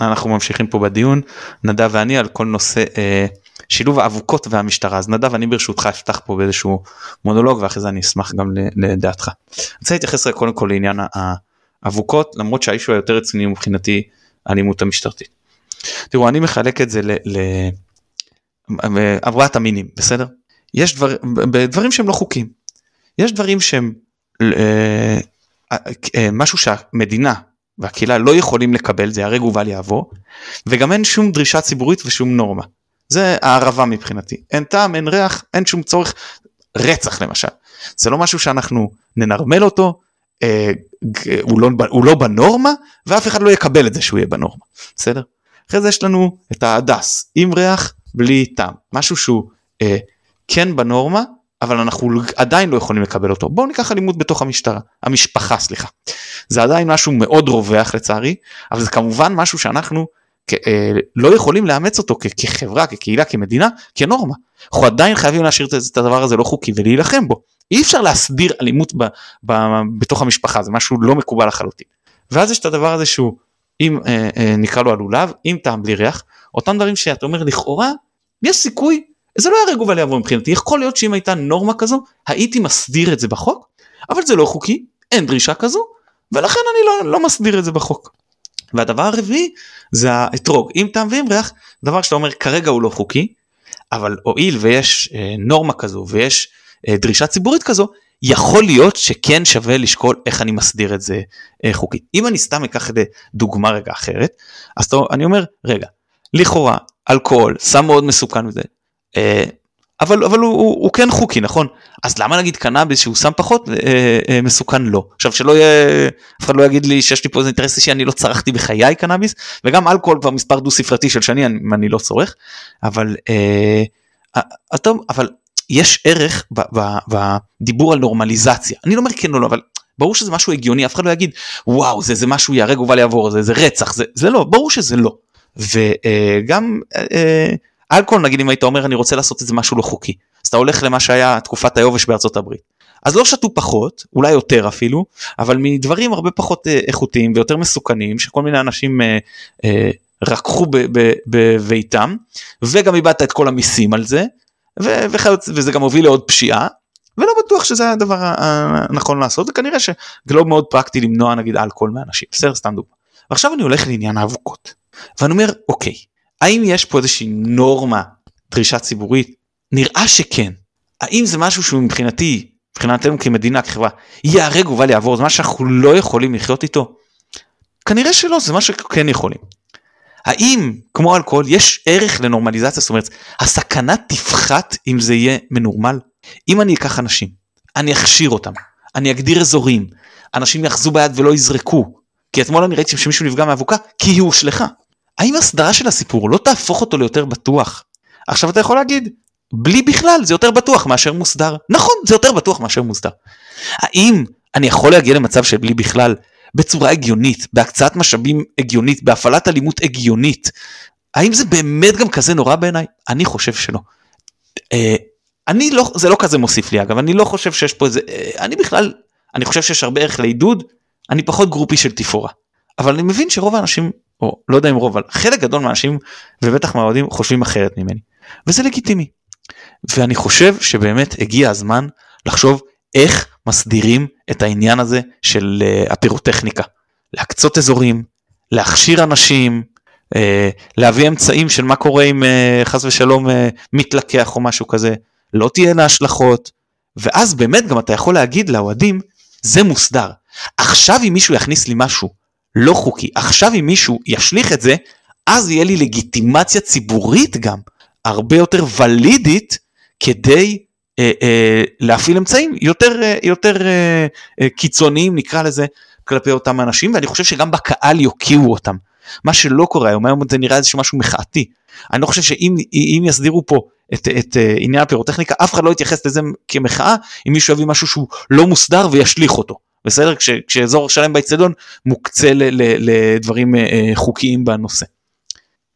אנחנו ממשיכים פה בדיון נדב ואני על כל נושא אה, שילוב האבוקות והמשטרה אז נדב אני ברשותך אפתח פה באיזשהו מונולוג ואחרי זה אני אשמח גם לדעתך. אני רוצה להתייחס קודם כל לעניין האבוקות למרות שהאישו היותר רציני מבחינתי האלימות המשטרתית. תראו אני מחלק את זה לעברת המינים בסדר יש דבר, דברים שהם לא חוקים יש דברים שהם אה, אה, משהו שהמדינה והקהילה לא יכולים לקבל זה הרג ובל יעבור וגם אין שום דרישה ציבורית ושום נורמה. זה הערבה מבחינתי. אין טעם אין ריח אין שום צורך. רצח למשל. זה לא משהו שאנחנו ננרמל אותו אה, הוא, לא, הוא לא בנורמה ואף אחד לא יקבל את זה שהוא יהיה בנורמה. בסדר. אחרי זה יש לנו את ההדס עם ריח בלי טעם. משהו שהוא אה, כן בנורמה אבל אנחנו עדיין לא יכולים לקבל אותו. בואו ניקח אלימות בתוך המשטרה, המשפחה סליחה. זה עדיין משהו מאוד רווח לצערי, אבל זה כמובן משהו שאנחנו אה, לא יכולים לאמץ אותו כחברה, כקהילה, כמדינה, כנורמה. אנחנו עדיין חייבים להשאיר את הדבר הזה לא חוקי ולהילחם בו. אי אפשר להסדיר אלימות ב, ב, בתוך המשפחה, זה משהו לא מקובל לחלוטין. ואז יש את הדבר הזה שהוא, אם אה, אה, נקרא לו הלולב, עם טעם בלי ריח, אותם דברים שאתה אומר לכאורה, יש סיכוי זה לא היה רגובל יעבור מבחינתי, יכול להיות שאם הייתה נורמה כזו, הייתי מסדיר את זה בחוק, אבל זה לא חוקי, אין דרישה כזו, ולכן אני לא, לא מסדיר את זה בחוק. והדבר הרביעי זה האתרוג, עם טעם ועם ריח, דבר שאתה אומר כרגע הוא לא חוקי, אבל הואיל ויש אה, נורמה כזו ויש אה, דרישה ציבורית כזו, יכול להיות שכן שווה לשקול איך אני מסדיר את זה אה, חוקית. אם אני סתם אקח את דוגמה רגע אחרת, אז אני אומר, רגע, לכאורה, אלכוהול, סם מאוד מסוכן וזה, אבל אבל הוא, הוא, הוא כן חוקי נכון? אז למה נגיד קנאביס שהוא סם פחות אה, אה, מסוכן לא? עכשיו שלא יהיה אף אחד לא יגיד לי שיש לי פה איזה אינטרס אישי אני לא צרכתי בחיי קנאביס וגם אלכוהול כבר מספר דו ספרתי של שני אני, אני לא צורך אבל אה, אה, טוב אבל יש ערך ב, ב, בדיבור על נורמליזציה. אני לא אומר כן או לא אבל ברור שזה משהו הגיוני אף אחד לא יגיד וואו זה זה משהו ייהרג ובל יעבור זה זה רצח זה זה לא ברור שזה לא. וגם. אה, אה, אלכוהול נגיד אם היית אומר אני רוצה לעשות את זה משהו לא חוקי אז אתה הולך למה שהיה תקופת היובש בארצות הברית. אז לא שתו פחות אולי יותר אפילו אבל מדברים הרבה פחות אה, איכותיים ויותר מסוכנים שכל מיני אנשים אה, אה, רקחו בביתם וגם איבדת את כל המיסים על זה ו- וחיות, וזה גם הוביל לעוד פשיעה ולא בטוח שזה הדבר הנכון לעשות וכנראה לא מאוד פרקטי למנוע נגיד אלכוהול מאנשים. בסדר סתם דוגמא. ועכשיו אני הולך לעניין האבוקות. ואני אומר אוקיי האם יש פה איזושהי נורמה, דרישה ציבורית? נראה שכן. האם זה משהו שהוא מבחינתי, מבחינתנו כמדינה, כחברה, ייהרג ובל יעבור, זה מה שאנחנו לא יכולים לחיות איתו? כנראה שלא, זה מה שכן יכולים. האם, כמו אלכוהול, יש ערך לנורמליזציה? זאת אומרת, הסכנה תפחת אם זה יהיה מנורמל? אם אני אקח אנשים, אני אכשיר אותם, אני אגדיר אזורים, אנשים יאחזו ביד ולא יזרקו, כי אתמול אני ראיתי שמישהו נפגע מאבוקה כי היא הושלכה. האם הסדרה של הסיפור לא תהפוך אותו ליותר בטוח? עכשיו אתה יכול להגיד, בלי בכלל זה יותר בטוח מאשר מוסדר. נכון, זה יותר בטוח מאשר מוסדר. האם אני יכול להגיע למצב של בלי בכלל בצורה הגיונית, בהקצאת משאבים הגיונית, בהפעלת אלימות הגיונית? האם זה באמת גם כזה נורא בעיניי? אני חושב שלא. אה, אני לא, זה לא כזה מוסיף לי אגב, אני לא חושב שיש פה איזה, אה, אני בכלל, אני חושב שיש הרבה ערך לעידוד, אני פחות גרופי של תפאורה. אבל אני מבין שרוב האנשים או לא יודע אם רוב, אבל חלק גדול מהאנשים ובטח מהאוהדים חושבים אחרת ממני. וזה לגיטימי. ואני חושב שבאמת הגיע הזמן לחשוב איך מסדירים את העניין הזה של uh, הפירוטכניקה. להקצות אזורים, להכשיר אנשים, אה, להביא אמצעים של מה קורה אם אה, חס ושלום אה, מתלקח או משהו כזה, לא תהיינה השלכות, ואז באמת גם אתה יכול להגיד לאוהדים, זה מוסדר. עכשיו אם מישהו יכניס לי משהו לא חוקי, עכשיו אם מישהו ישליך את זה, אז יהיה לי לגיטימציה ציבורית גם, הרבה יותר ולידית, כדי אה, אה, להפעיל אמצעים יותר, אה, יותר אה, אה, קיצוניים נקרא לזה כלפי אותם אנשים ואני חושב שגם בקהל יוקיעו אותם. מה שלא קורה היום, היום זה נראה איזשהו משהו מחאתי. אני לא חושב שאם יסדירו פה את, את uh, עניין הפירוטכניקה, אף אחד לא יתייחס לזה כמחאה, אם מישהו יביא משהו שהוא לא מוסדר וישליך אותו. בסדר? כש, כשאזור שלם באצטדיון מוקצה ל, ל, לדברים uh, חוקיים בנושא.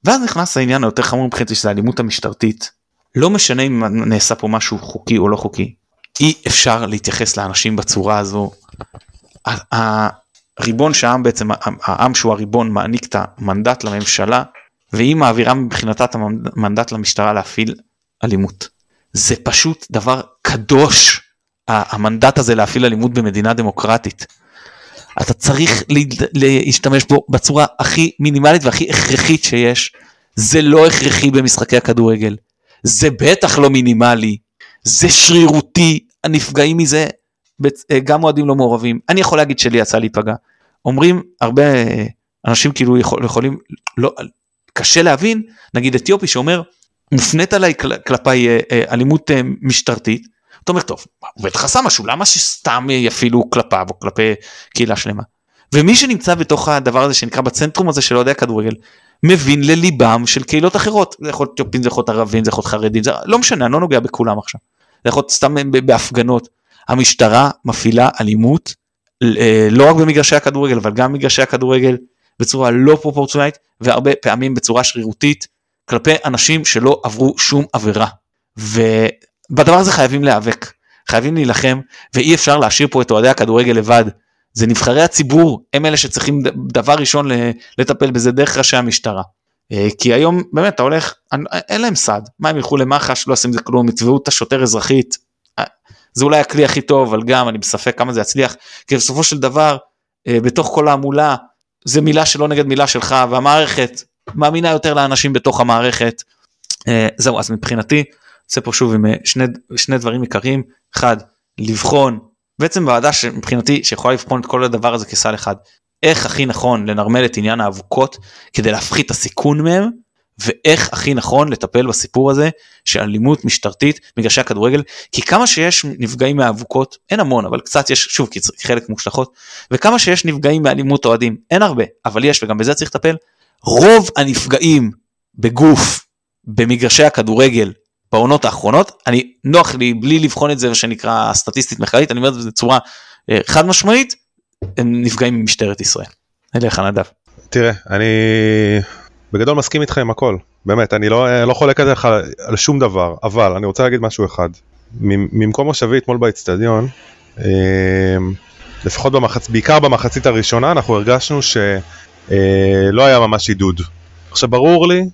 ואז נכנס העניין היותר חמור מבחינתי שזה האלימות המשטרתית. לא משנה אם נעשה פה משהו חוקי או לא חוקי, אי אפשר להתייחס לאנשים בצורה הזו. הריבון שהעם בעצם, העם שהוא הריבון מעניק את המנדט לממשלה והיא מעבירה מבחינתה את המנדט למשטרה להפעיל אלימות. זה פשוט דבר קדוש המנדט הזה להפעיל אלימות במדינה דמוקרטית. אתה צריך להשתמש בו בצורה הכי מינימלית והכי הכרחית שיש. זה לא הכרחי במשחקי הכדורגל. זה בטח לא מינימלי. זה שרירותי. הנפגעים מזה גם אוהדים לא מעורבים. אני יכול להגיד שלי יצא להיפגע. אומרים הרבה אנשים כאילו יכול, יכולים, לא, קשה להבין, נגיד אתיופי שאומר, מופנית עליי כלפיי אה, אה, אלימות אה, משטרתית, אומר טוב, בטח עשה משהו, למה שסתם יפעילו כלפיו או כלפי קהילה שלמה. ומי שנמצא בתוך הדבר הזה שנקרא בצנטרום הזה של אוהדי הכדורגל, מבין לליבם של קהילות אחרות, זה יכול להיות אתיופים, זה יכול להיות ערבים, זה יכול להיות חרדים, זה לא משנה, אני לא נוגע בכולם עכשיו. זה יכול להיות סתם בהפגנות. המשטרה מפעילה אלימות לא רק במגרשי הכדורגל אבל גם במגרשי הכדורגל בצורה לא פרופורציונלית והרבה פעמים בצורה שרירותית כלפי אנשים שלא עברו שום עבירה. ובדבר הזה חייבים להיאבק, חייבים להילחם ואי אפשר להשאיר פה את אוהדי הכדורגל לבד. זה נבחרי הציבור הם אלה שצריכים דבר ראשון לטפל בזה דרך ראשי המשטרה. אה, כי היום באמת אתה הולך אין להם סעד מה הם ילכו למח"ש לא עושים זה כלום יתבעו את השוטר אזרחית. אה, זה אולי הכלי הכי טוב אבל גם אני בספק כמה זה יצליח כי בסופו של דבר אה, בתוך כל ההמולה זה מילה שלא נגד מילה שלך והמערכת מאמינה יותר לאנשים בתוך המערכת. זהו אז מבחינתי זה פה שוב עם אה, שני, שני דברים עיקריים. אחד לבחון בעצם ועדה שמבחינתי שיכולה לבחון את כל הדבר הזה כסל אחד. איך הכי נכון לנרמל את עניין האבוקות כדי להפחית את הסיכון מהם ואיך הכי נכון לטפל בסיפור הזה של אלימות משטרתית מגרשי הכדורגל. כי כמה שיש נפגעים מאבוקות אין המון אבל קצת יש שוב כי חלק מושלכות וכמה שיש נפגעים מאלימות אוהדים אין הרבה אבל יש וגם בזה צריך לטפל. רוב הנפגעים בגוף במגרשי הכדורגל בעונות האחרונות אני נוח לי בלי לבחון את זה שנקרא סטטיסטית מחקרית אני אומר את זה בצורה אה, חד משמעית הם נפגעים ממשטרת ישראל. אליך נדב.
תראה אני בגדול מסכים איתך עם הכל, באמת, אני לא, לא חולק עליך על, שום דבר, אבל אני רוצה להגיד משהו אחד. ממקום מושבי אתמול באצטדיון, אה, לפחות במחצ... בעיקר במחצית הראשונה, אנחנו הרגשנו שלא אה, היה ממש עידוד. עכשיו ברור לי אה,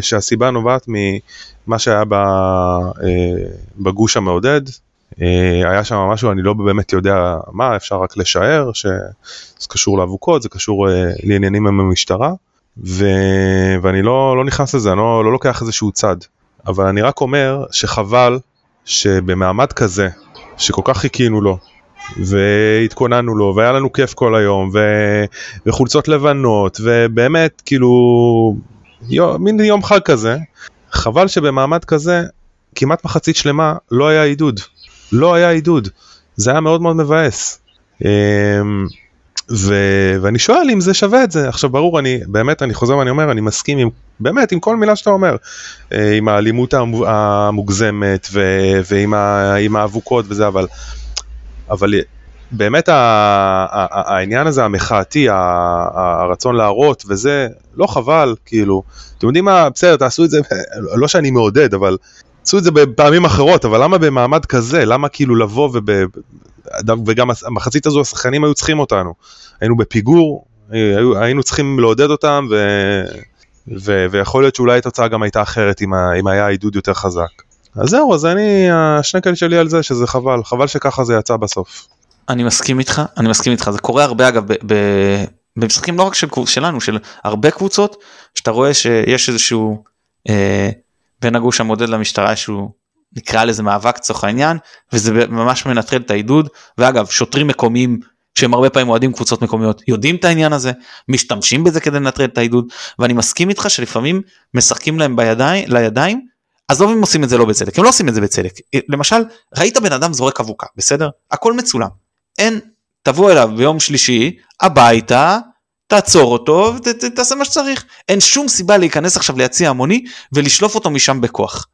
שהסיבה נובעת ממה שהיה אה, בגוש המעודד, אה, היה שם משהו, אני לא באמת יודע מה, אפשר רק לשער, שזה קשור לאבוקות, זה קשור אה, לעניינים עם המשטרה. ו... ואני לא, לא נכנס לזה, אני לא, לא לוקח איזשהו צד. אבל אני רק אומר שחבל שבמעמד כזה, שכל כך חיכינו לו, והתכוננו לו, והיה לנו כיף כל היום, ו... וחולצות לבנות, ובאמת, כאילו, מין יום חג כזה, חבל שבמעמד כזה, כמעט מחצית שלמה לא היה עידוד. לא היה עידוד. זה היה מאוד מאוד מבאס. אמ, ו... ואני שואל אם זה שווה את זה. עכשיו ברור, אני באמת, אני חוזר ואני אומר, אני מסכים עם, באמת, עם כל מילה שאתה אומר. אה, עם האלימות המוגזמת ו... ועם ה... האבוקות וזה, אבל, אבל באמת ה... העניין הזה המחאתי, הרצון להראות וזה, לא חבל, כאילו, אתם יודעים מה, בסדר, תעשו את זה, לא שאני מעודד, אבל עשו את זה בפעמים אחרות, אבל למה במעמד כזה? למה כאילו לבוא וב... וגם המחצית הזו השחקנים היו צריכים אותנו. היינו בפיגור, היינו צריכים לעודד אותם, ו... ו... ויכול להיות שאולי התוצאה גם הייתה אחרת אם, ה... אם היה עידוד יותר חזק. אז זהו, אז אני, השנקל שלי על זה שזה חבל, חבל שככה זה יצא בסוף.
אני מסכים איתך, אני מסכים איתך, זה קורה הרבה אגב ב... ב... במשחקים לא רק של, שלנו, של הרבה קבוצות, שאתה רואה שיש איזשהו, אה, בין הגוש המודד למשטרה איזשהו, נקרא לזה מאבק לצורך העניין, וזה ממש מנטרל את העידוד, ואגב, שוטרים מקומיים שהם הרבה פעמים אוהדים קבוצות מקומיות יודעים את העניין הזה משתמשים בזה כדי לנטרל את העידוד. ואני מסכים איתך שלפעמים משחקים להם בידיים לידיים עזוב אם עושים את זה לא בצדק הם לא עושים את זה בצדק. למשל ראית בן אדם זורק אבוקה בסדר? הכל מצולם אין תבוא אליו ביום שלישי הביתה תעצור אותו ותעשה מה שצריך אין שום סיבה להיכנס עכשיו ליציע המוני ולשלוף אותו משם בכוח.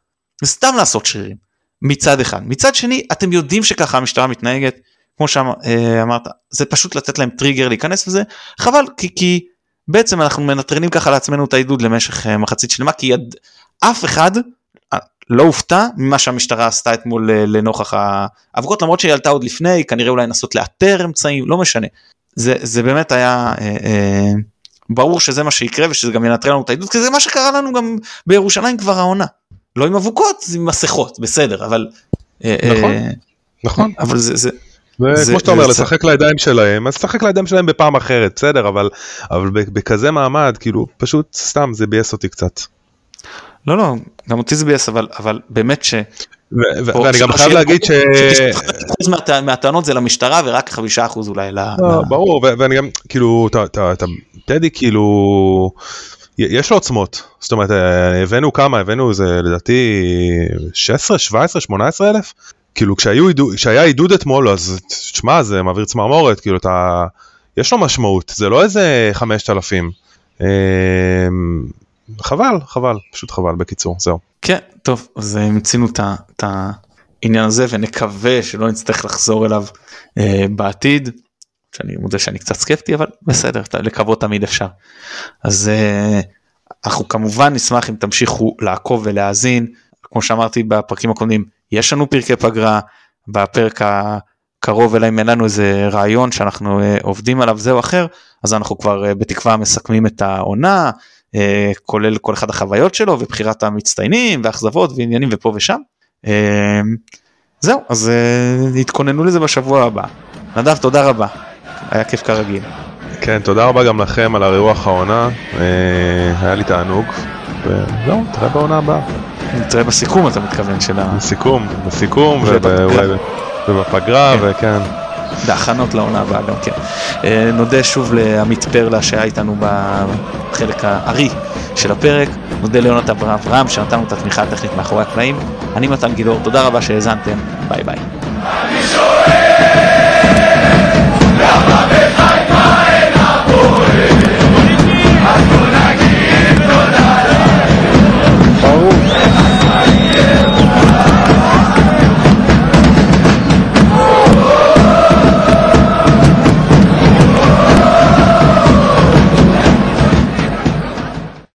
זה סתם לעשות שרירים מצד אחד מצד שני אתם יודעים שככה המשטרה מתנהגת כמו שאמרת זה פשוט לתת להם טריגר להיכנס לזה חבל כי, כי בעצם אנחנו מנטרנים ככה לעצמנו את העידוד למשך אה, מחצית שלמה כי יד, אף אחד אה, לא הופתע ממה שהמשטרה עשתה אתמול אה, לנוכח האבוקות למרות שהיא עלתה עוד לפני כנראה אולי לנסות לאתר אמצעים לא משנה. זה זה באמת היה אה, אה, ברור שזה מה שיקרה ושזה גם ינטרל לנו את העידוד כי זה מה שקרה לנו גם בירושלים כבר העונה. לא עם אבוקות עם מסכות בסדר אבל
נכון אה, נכון
אבל זה, זה
וכמו שאתה אומר, לשחק לידיים שלהם, אז לשחק לידיים שלהם בפעם אחרת, בסדר, אבל, אבל בכזה מעמד, כאילו, פשוט סתם, זה ביאס אותי קצת.
לא, לא, גם אותי זה ביאס, אבל, אבל באמת ש...
ואני גם חייב להגיד ש...
מהטענות זה למשטרה ורק חמישה אחוז אולי ל...
לא, ברור, ואני גם, כאילו, טדי כאילו, יש לו עוצמות, זאת אומרת, אה, הבאנו כמה, הבאנו איזה לדעתי 16, 17, 18 אלף, כאילו כשהיו, כשהיה עידוד אתמול אז תשמע זה מעביר צמרמורת כאילו אתה יש לו משמעות זה לא איזה 5,000 אה, חבל חבל פשוט חבל בקיצור זהו.
כן טוב אז מיצינו את העניין הזה ונקווה שלא נצטרך לחזור אליו אה, בעתיד. שאני מודה שאני קצת סקפטי אבל בסדר לקוות תמיד אפשר. אז אה, אנחנו כמובן נשמח אם תמשיכו לעקוב ולהאזין כמו שאמרתי בפרקים הקודמים יש לנו פרקי פגרה, בפרק הקרוב אם אין לנו איזה רעיון שאנחנו uh, עובדים עליו זה או אחר, אז אנחנו כבר uh, בתקווה מסכמים את העונה, כולל כל אחד החוויות שלו ובחירת המצטיינים ואכזבות ועניינים ופה ושם. Uh, זהו, אז uh, התכוננו לזה בשבוע הבא. נדב, תודה רבה, היה כיף כרגיל.
כן, תודה רבה גם לכם על הרוח העונה, היה לי תענוג, וזהו, תראה בעונה הבאה.
נתראה בסיכום אתה מתכוון של ה...
בסיכום, בסיכום ובפגרה כן. וכן.
בהכנות לעונה הבאה גם כן. אה, נודה שוב לעמית פרלה שהיה איתנו בחלק הארי של הפרק. נודה ליונתן אברהם שנתנו את התמיכה הטכנית מאחורי הקלעים. אני מתן גילאור, תודה רבה שהאזנתם, ביי ביי.